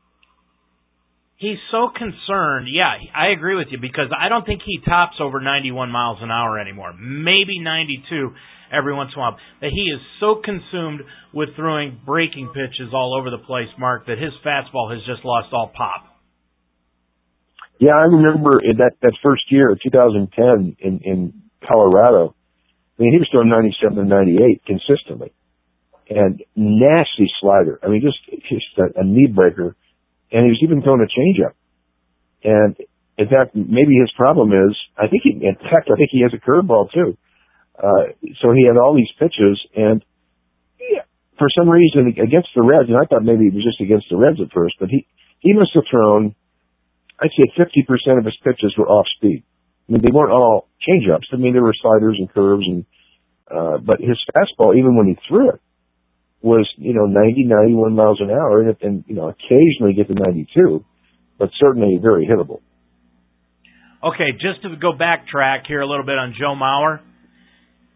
He's so concerned. Yeah, I agree with you because I don't think he tops over 91 miles an hour anymore. Maybe 92 every once in a while. That he is so consumed with throwing breaking pitches all over the place, Mark, that his fastball has just lost all pop. Yeah, I remember in that that first year, 2010, in in Colorado. I mean, he was throwing 97 and 98 consistently, and nasty slider. I mean, just just a, a knee breaker, and he was even throwing a changeup. And in fact, maybe his problem is, I think he, in fact, I think he has a curveball too. Uh, so he had all these pitches, and yeah, for some reason against the Reds, and I thought maybe it was just against the Reds at first, but he he must have thrown, I'd say, 50% of his pitches were off speed. I mean, they weren't all changeups. I mean, there were sliders and curves, and uh, but his fastball, even when he threw it, was you know 90, 91 miles an hour, and, and you know occasionally get to 92, but certainly very hittable. Okay, just to go backtrack here a little bit on Joe Mauer.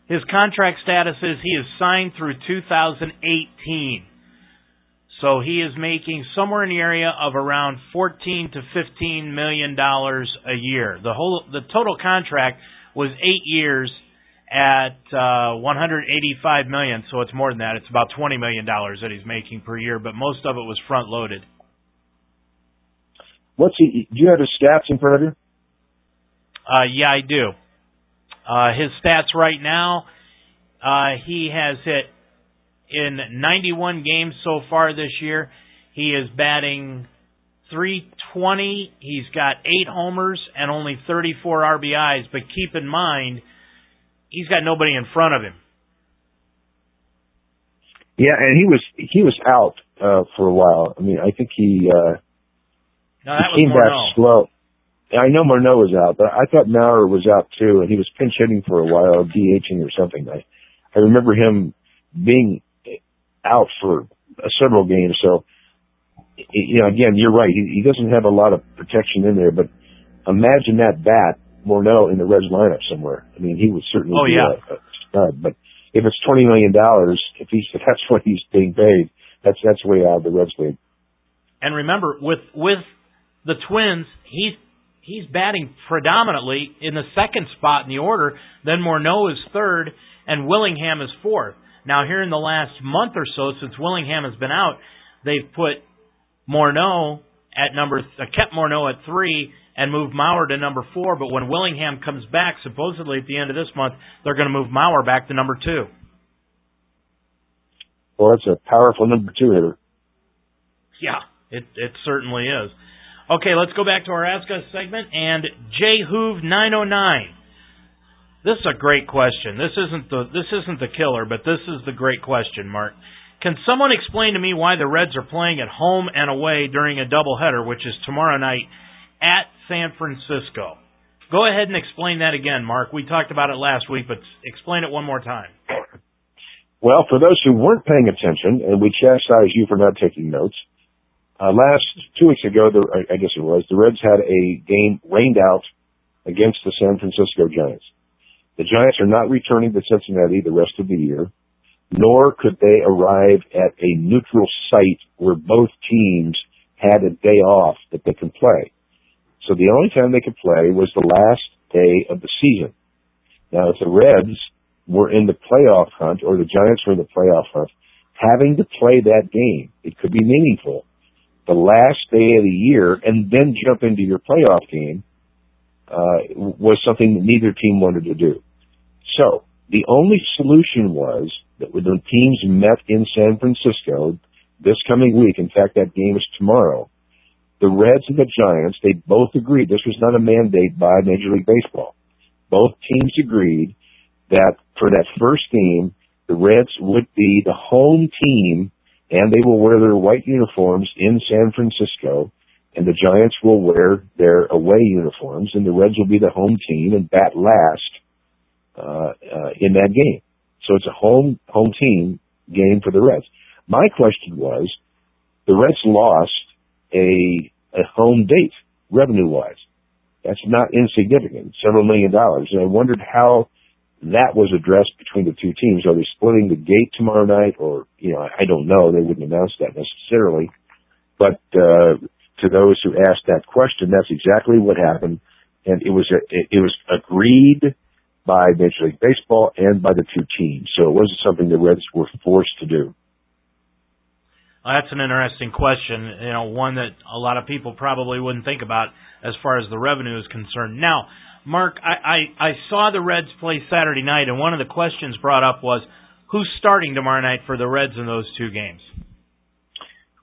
His contract status is he is signed through 2018. So he is making somewhere in the area of around 14 to 15 million dollars a year. The whole the total contract was 8 years at uh 185 million, so it's more than that. It's about 20 million dollars that he's making per year, but most of it was front loaded. What's he do you have his stats in front of you? Uh yeah, I do. Uh, his stats right now, uh, he has hit in 91 games so far this year. He is batting 320. He's got eight homers and only 34 RBIs. But keep in mind, he's got nobody in front of him. Yeah, and he was he was out uh, for a while. I mean, I think he uh, no, that he came back slow. I know Morneau was out, but I thought Mauer was out too, and he was pinch hitting for a while, DHing or something. I I remember him being out for uh, several games. So, you know, again, you're right. He, he doesn't have a lot of protection in there, but imagine that bat Morneau in the Reds lineup somewhere. I mean, he would certainly oh, be yeah. a, a stud. But if it's twenty million dollars, if he's if that's what he's being paid, that's that's way out of the Reds league. And remember, with with the Twins, he's he's batting predominantly in the second spot in the order. Then Morneau is third, and Willingham is fourth. Now, here in the last month or so, since Willingham has been out, they've put Morneau at number uh, kept Morneau at three and move Mauer to number four. But when Willingham comes back, supposedly at the end of this month, they're going to move Mauer back to number two. Well, that's a powerful number two hitter. Yeah, it it certainly is. Okay, let's go back to our Ask Us segment and J Hoove 909. This is a great question. This isn't the this isn't the killer, but this is the great question, Mark. Can someone explain to me why the Reds are playing at home and away during a doubleheader, which is tomorrow night at San Francisco? Go ahead and explain that again, Mark. We talked about it last week, but explain it one more time. Well, for those who weren't paying attention, and we chastise you for not taking notes, uh, last two weeks ago, the, I guess it was, the Reds had a game rained out against the San Francisco Giants. The Giants are not returning to Cincinnati the rest of the year, nor could they arrive at a neutral site where both teams had a day off that they can play. So the only time they could play was the last day of the season. Now, if the Reds were in the playoff hunt or the Giants were in the playoff hunt, having to play that game, it could be meaningful. The last day of the year and then jump into your playoff game uh, was something that neither team wanted to do. So the only solution was that when the teams met in San Francisco this coming week, in fact, that game is tomorrow, the Reds and the Giants, they both agreed, this was not a mandate by Major League Baseball. Both teams agreed that for that first game, the Reds would be the home team and they will wear their white uniforms in San Francisco and the Giants will wear their away uniforms and the Reds will be the home team and bat last uh, uh, in that game. So it's a home home team game for the Reds. My question was, the Reds lost a a home date revenue wise. That's not insignificant, several million dollars. And I wondered how that was addressed between the two teams. Are they splitting the gate tomorrow night, or you know, I don't know. They wouldn't announce that necessarily. But uh, to those who asked that question, that's exactly what happened, and it was a, it, it was agreed by Major League Baseball and by the two teams. So it wasn't something the Reds were forced to do. Well, that's an interesting question. You know, one that a lot of people probably wouldn't think about as far as the revenue is concerned. Now, Mark, I, I, I saw the Reds play Saturday night, and one of the questions brought up was who's starting tomorrow night for the Reds in those two games?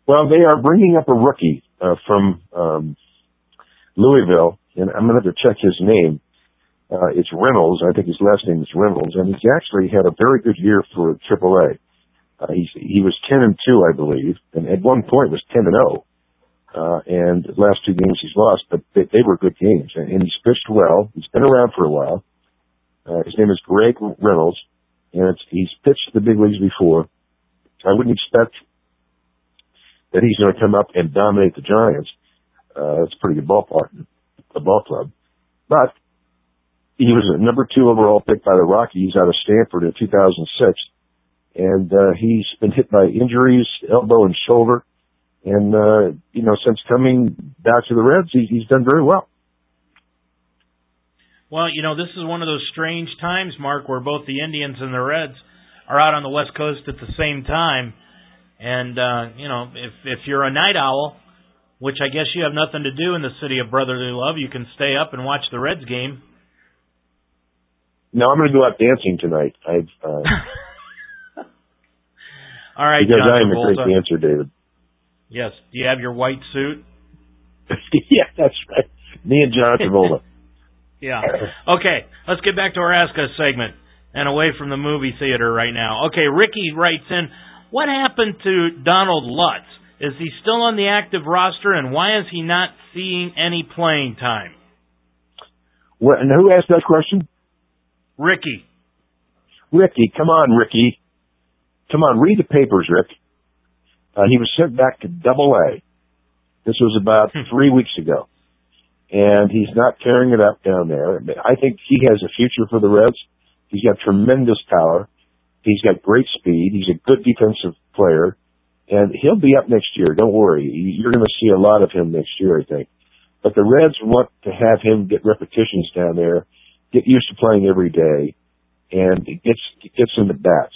Well, they are bringing up a rookie uh, from um, Louisville, and I'm going to have to check his name. Uh, it's Reynolds. I think his last name is Reynolds, and he's actually had a very good year for AAA. Uh, he's, he was 10 and 2, I believe, and at one point was 10 and 0. Uh, and the last two games he's lost, but they, they were good games, and, and he's pitched well. He's been around for a while. Uh, his name is Greg Reynolds, and it's, he's pitched the big leagues before. I wouldn't expect that he's going to come up and dominate the Giants. Uh, it's a pretty good ballpark, a ball club. But he was a number two overall pick by the Rockies out of Stanford in 2006. And, uh, he's been hit by injuries, elbow and shoulder. And, uh, you know, since coming back to the Reds, he, he's done very well. Well, you know, this is one of those strange times, Mark, where both the Indians and the Reds are out on the West Coast at the same time. And, uh, you know, if, if you're a night owl, which I guess you have nothing to do in the city of brotherly love, you can stay up and watch the Reds game no, I'm going to go out dancing tonight. I've. Uh, All right, because John I am Travolta. a great dancer, David. Yes. Do you have your white suit? yeah, that's right. Me and John Travolta. yeah. Okay, let's get back to our Ask Us segment and away from the movie theater right now. Okay, Ricky writes in, what happened to Donald Lutz? Is he still on the active roster, and why is he not seeing any playing time? What, and who asked that question? Ricky. Ricky, come on, Ricky. Come on, read the papers, Rick. Uh, he was sent back to Double A. This was about Hmm. three weeks ago, and he's not tearing it up down there. I think he has a future for the Reds. He's got tremendous power. He's got great speed. He's a good defensive player, and he'll be up next year. Don't worry. You're going to see a lot of him next year, I think. But the Reds want to have him get repetitions down there, get used to playing every day, and it gets it gets bats.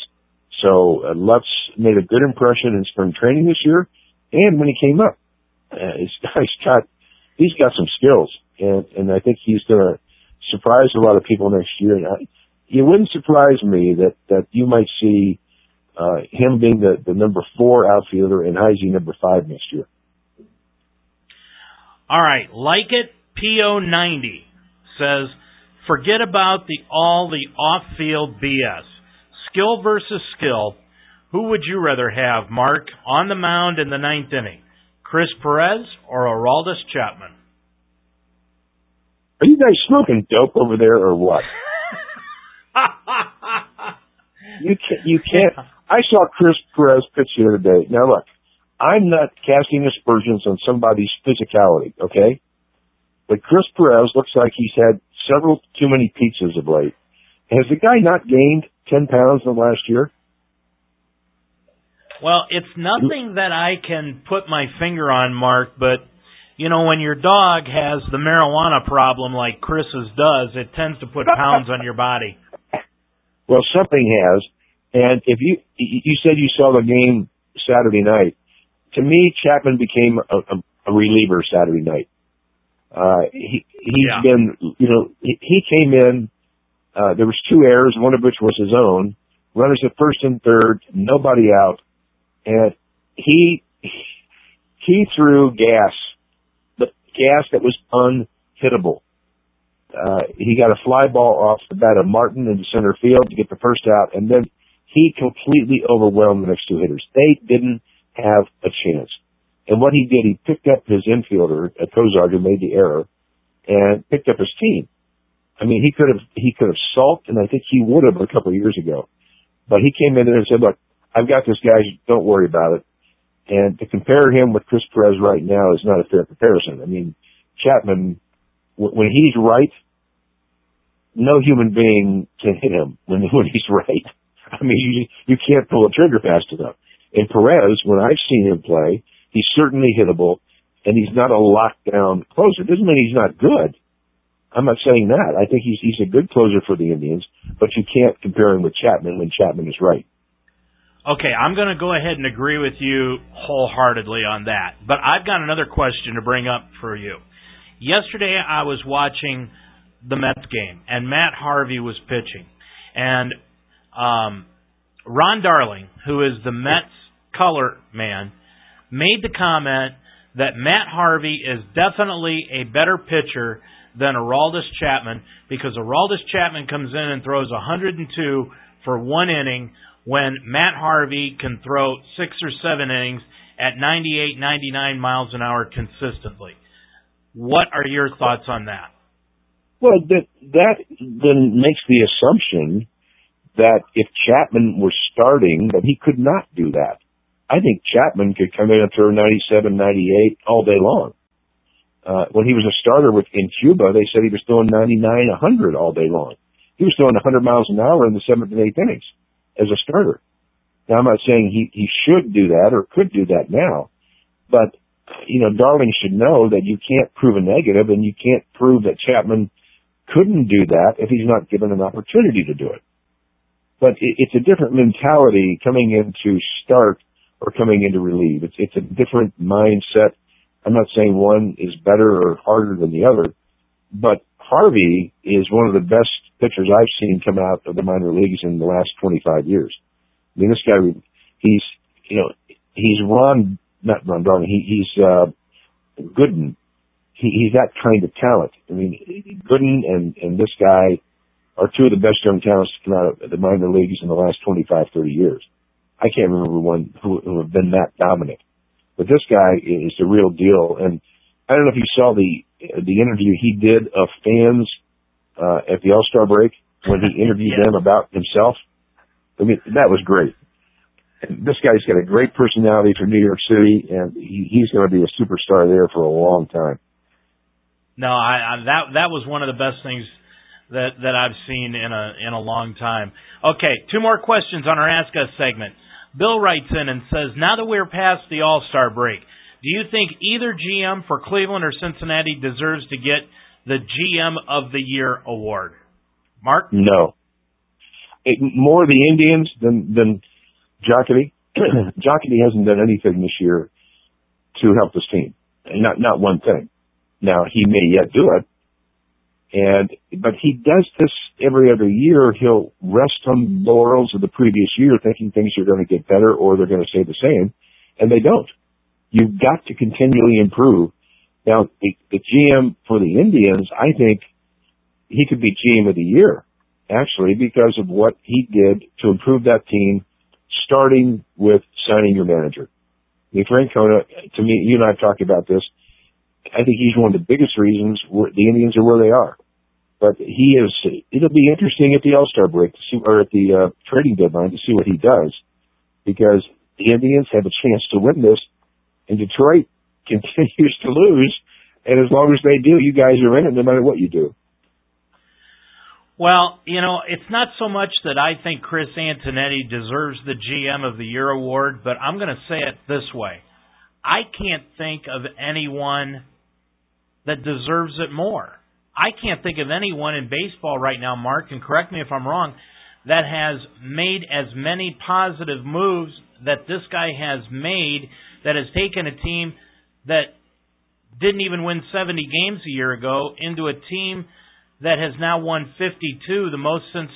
So uh, Lutz made a good impression in spring training this year, and when he came up, Uh, he's, he's got he's got some skills, and and I think he's going to surprise a lot of people next year. And I, it wouldn't surprise me that that you might see uh, him being the the number four outfielder and Heisey number five next year. All right, like it. PO90 says, forget about the all the off-field BS. Skill versus skill. Who would you rather have, Mark, on the mound in the ninth inning? Chris Perez or Aroldis Chapman? Are you guys smoking dope over there or what? you can't. You can't. I saw Chris Perez pitch the other day. Now look, I'm not casting aspersions on somebody's physicality, okay? But Chris Perez looks like he's had several too many pizzas of late. Has the guy not gained 10 pounds in the last year? Well, it's nothing that I can put my finger on, Mark, but you know, when your dog has the marijuana problem like Chris's does, it tends to put pounds on your body. Well, something has. And if you you said you saw the game Saturday night, to me Chapman became a, a, a reliever Saturday night. Uh, he he's yeah. been you know he, he came in. Uh, there was two errors, one of which was his own. Runners at first and third, nobody out, and he he threw gas, the gas that was unhittable. Uh, he got a fly ball off the bat of Martin into center field to get the first out, and then he completely overwhelmed the next two hitters. They didn't have a chance. And what he did, he picked up his infielder, a Cozart who made the error, and picked up his team. I mean, he could have he could have sulked, and I think he would have a couple of years ago. But he came in there and said, "Look, I've got this guy. Don't worry about it." And to compare him with Chris Perez right now is not a fair comparison. I mean, Chapman, when he's right, no human being can hit him when when he's right. I mean, you you can't pull a trigger fast enough. And Perez, when I've seen him play, he's certainly hittable, and he's not a lockdown closer. Doesn't mean he's not good. I'm not saying that. I think he's he's a good closer for the Indians, but you can't compare him with Chapman when Chapman is right. Okay, I'm going to go ahead and agree with you wholeheartedly on that. But I've got another question to bring up for you. Yesterday I was watching the Mets game, and Matt Harvey was pitching, and um, Ron Darling, who is the Mets color man, made the comment that Matt Harvey is definitely a better pitcher than Aroldis Chapman because Aroldis Chapman comes in and throws 102 for one inning when Matt Harvey can throw six or seven innings at 98, 99 miles an hour consistently. What are your thoughts on that? Well, that that then makes the assumption that if Chapman were starting, that he could not do that. I think Chapman could come in and throw 97, 98 all day long. Uh, when he was a starter with in Cuba, they said he was throwing 99, 100 all day long. He was throwing 100 miles an hour in the seventh and eighth innings as a starter. Now I'm not saying he he should do that or could do that now, but you know, Darling should know that you can't prove a negative and you can't prove that Chapman couldn't do that if he's not given an opportunity to do it. But it, it's a different mentality coming into start or coming into relieve. It's, it's a different mindset. I'm not saying one is better or harder than the other, but Harvey is one of the best pitchers I've seen come out of the minor leagues in the last 25 years. I mean, this guy, he's, you know, he's Ron, not Ron Darling, he, he's, uh, Gooden. He, he's that kind of talent. I mean, Gooden and, and this guy are two of the best young talents to come out of the minor leagues in the last 25, 30 years. I can't remember one who, who have been that dominant. But this guy is the real deal. And I don't know if you saw the the interview he did of fans uh, at the All Star break when he interviewed yeah. them about himself. I mean, that was great. And this guy's got a great personality for New York City, and he, he's going to be a superstar there for a long time. No, I, I that that was one of the best things that that I've seen in a in a long time. Okay, two more questions on our Ask Us segment. Bill writes in and says, "Now that we're past the All Star break, do you think either GM for Cleveland or Cincinnati deserves to get the GM of the Year award?" Mark? No. It, more the Indians than than Jocketty. Jocketty hasn't done anything this year to help this team. Not not one thing. Now he may yet do it, and but he does this every other year. He'll rest on laurels of the previous year, thinking things are going to get better or they're going to stay the same, and they don't. You've got to continually improve. Now the, the GM for the Indians, I think he could be GM of the year actually because of what he did to improve that team, starting with signing your manager. Mean, Francona, to me, you and I have talked about this. I think he's one of the biggest reasons the Indians are where they are. But he is. It'll be interesting at the All Star break to see, or at the uh, trading deadline to see what he does, because the Indians have a chance to win this, and Detroit continues to lose. And as long as they do, you guys are in it no matter what you do. Well, you know, it's not so much that I think Chris Antonetti deserves the GM of the Year award, but I'm going to say it this way. I can't think of anyone that deserves it more. I can't think of anyone in baseball right now, Mark, and correct me if I'm wrong, that has made as many positive moves that this guy has made that has taken a team that didn't even win 70 games a year ago into a team that has now won 52, the most since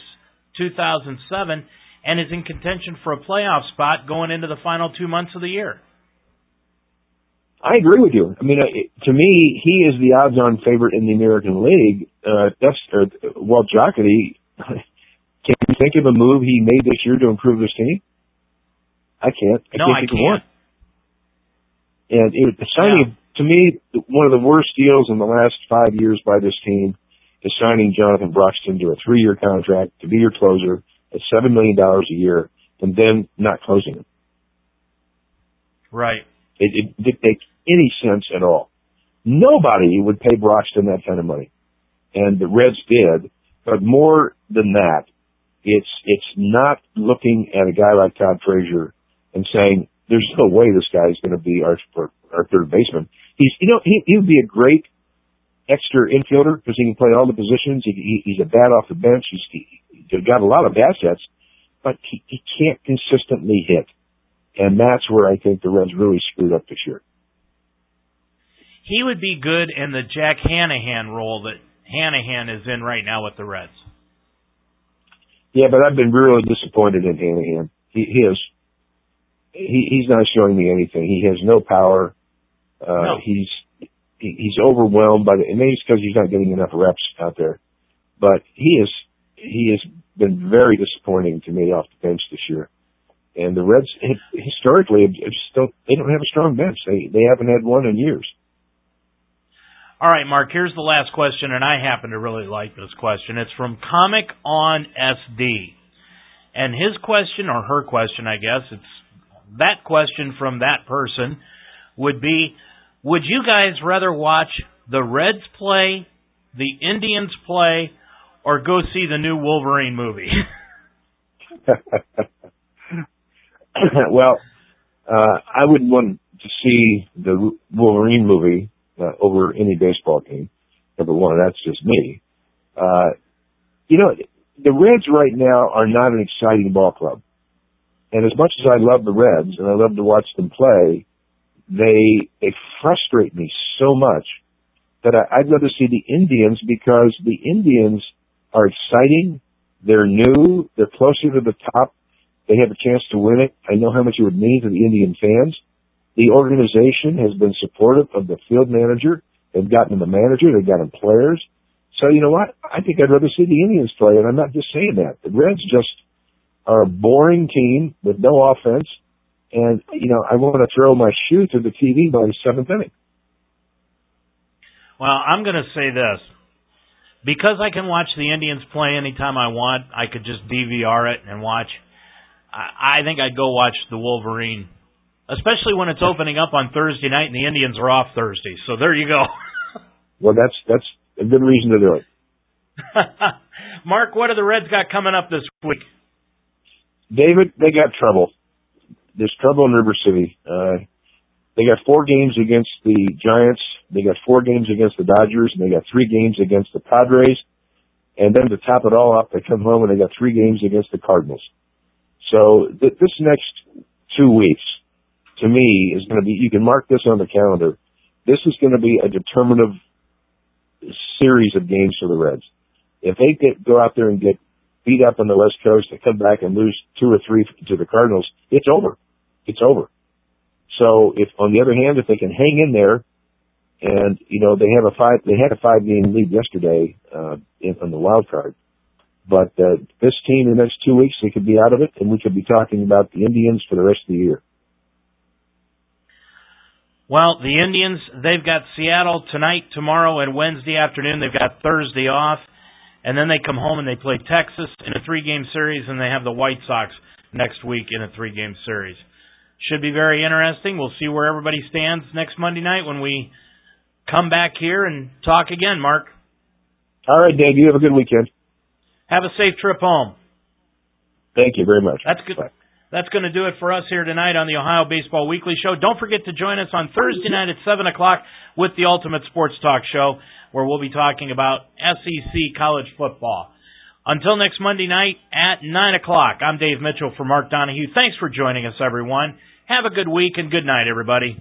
2007, and is in contention for a playoff spot going into the final two months of the year. I agree with you. I mean, uh, to me, he is the odds-on favorite in the American League. Uh, that's or, Walt Jocketty. Can you think of a move he made this year to improve this team? I can't. I no, can't I think can't. of one. And it, the signing, yeah. to me, one of the worst deals in the last five years by this team is signing Jonathan Broxton to a three-year contract to be your closer at seven million dollars a year, and then not closing him. Right. It, it didn't make any sense at all. Nobody would pay Broxton that kind of money, and the Reds did. But more than that, it's it's not looking at a guy like Todd Frazier and saying, "There's no way this guy is going to be our our third baseman." He's you know he he would be a great extra infielder because he can play all the positions. He, he, he's a bat off the bench. He's, he's got a lot of assets, but he, he can't consistently hit. And that's where I think the Reds really screwed up this year. He would be good in the Jack Hannahan role that Hannahan is in right now with the Reds. Yeah, but I've been really disappointed in Hannahan. He, he is he, he's not showing me anything. He has no power. Uh, no. He's he's overwhelmed by the, and maybe it's because he's not getting enough reps out there. But he is, he has been very disappointing to me off the bench this year. And the Reds historically just don't, they don't have a strong bench. They, they haven't had one in years. All right, Mark, here's the last question, and I happen to really like this question. It's from Comic on SD. And his question, or her question, I guess, it's that question from that person would be, would you guys rather watch the Reds play, the Indians play, or go see the new Wolverine movie? well, uh, I wouldn't want to see the Wolverine movie uh, over any baseball game. Number one, that's just me. Uh, you know, the Reds right now are not an exciting ball club. And as much as I love the Reds and I love to watch them play, they they frustrate me so much that I, I'd rather see the Indians because the Indians are exciting. They're new. They're closer to the top. They have a chance to win it. I know how much it would mean to the Indian fans. The organization has been supportive of the field manager. They've gotten the manager. They've gotten players. So you know what? I think I'd rather see the Indians play, and I'm not just saying that. The Reds just are a boring team with no offense and, you know, I want to throw my shoe to the TV by the seventh inning. Well, I'm going to say this. Because I can watch the Indians play anytime I want, I could just DVR it and watch. I, I think I'd go watch the Wolverine, especially when it's opening up on Thursday night and the Indians are off Thursday. So there you go. well, that's that's a good reason to do it. Mark, what do the Reds got coming up this week? David, they got trouble there's trouble in River City. Uh, they got four games against the Giants. They got four games against the Dodgers, and they got three games against the Padres. And then to top it all up, they come home and they got three games against the Cardinals. So th- this next two weeks, to me, is going to be. You can mark this on the calendar. this is going to be a determinative series of games for the Reds. If they get go out there and get beat up on the West Coast and come back and lose two or three to the Cardinals, it's over. It's over. So if, on the other hand, if they can hang in there, and you know they have a five, they had a five game lead yesterday uh, in, on the wild card. But uh, this team in the next two weeks, they could be out of it, and we could be talking about the Indians for the rest of the year. Well, the Indians, they've got Seattle tonight, tomorrow, and Wednesday afternoon. They've got Thursday off. And then they come home and they play Texas in a three game series, and they have the White Sox next week in a three game series. Should be very interesting. We'll see where everybody stands next Monday night when we come back here and talk again, Mark. All right, Dave. You have a good weekend. Have a safe trip home. Thank you very much. That's good. Bye. That's going to do it for us here tonight on the Ohio Baseball Weekly Show. Don't forget to join us on Thursday night at 7 o'clock with the Ultimate Sports Talk Show, where we'll be talking about SEC college football. Until next Monday night at 9 o'clock, I'm Dave Mitchell for Mark Donahue. Thanks for joining us, everyone. Have a good week and good night, everybody.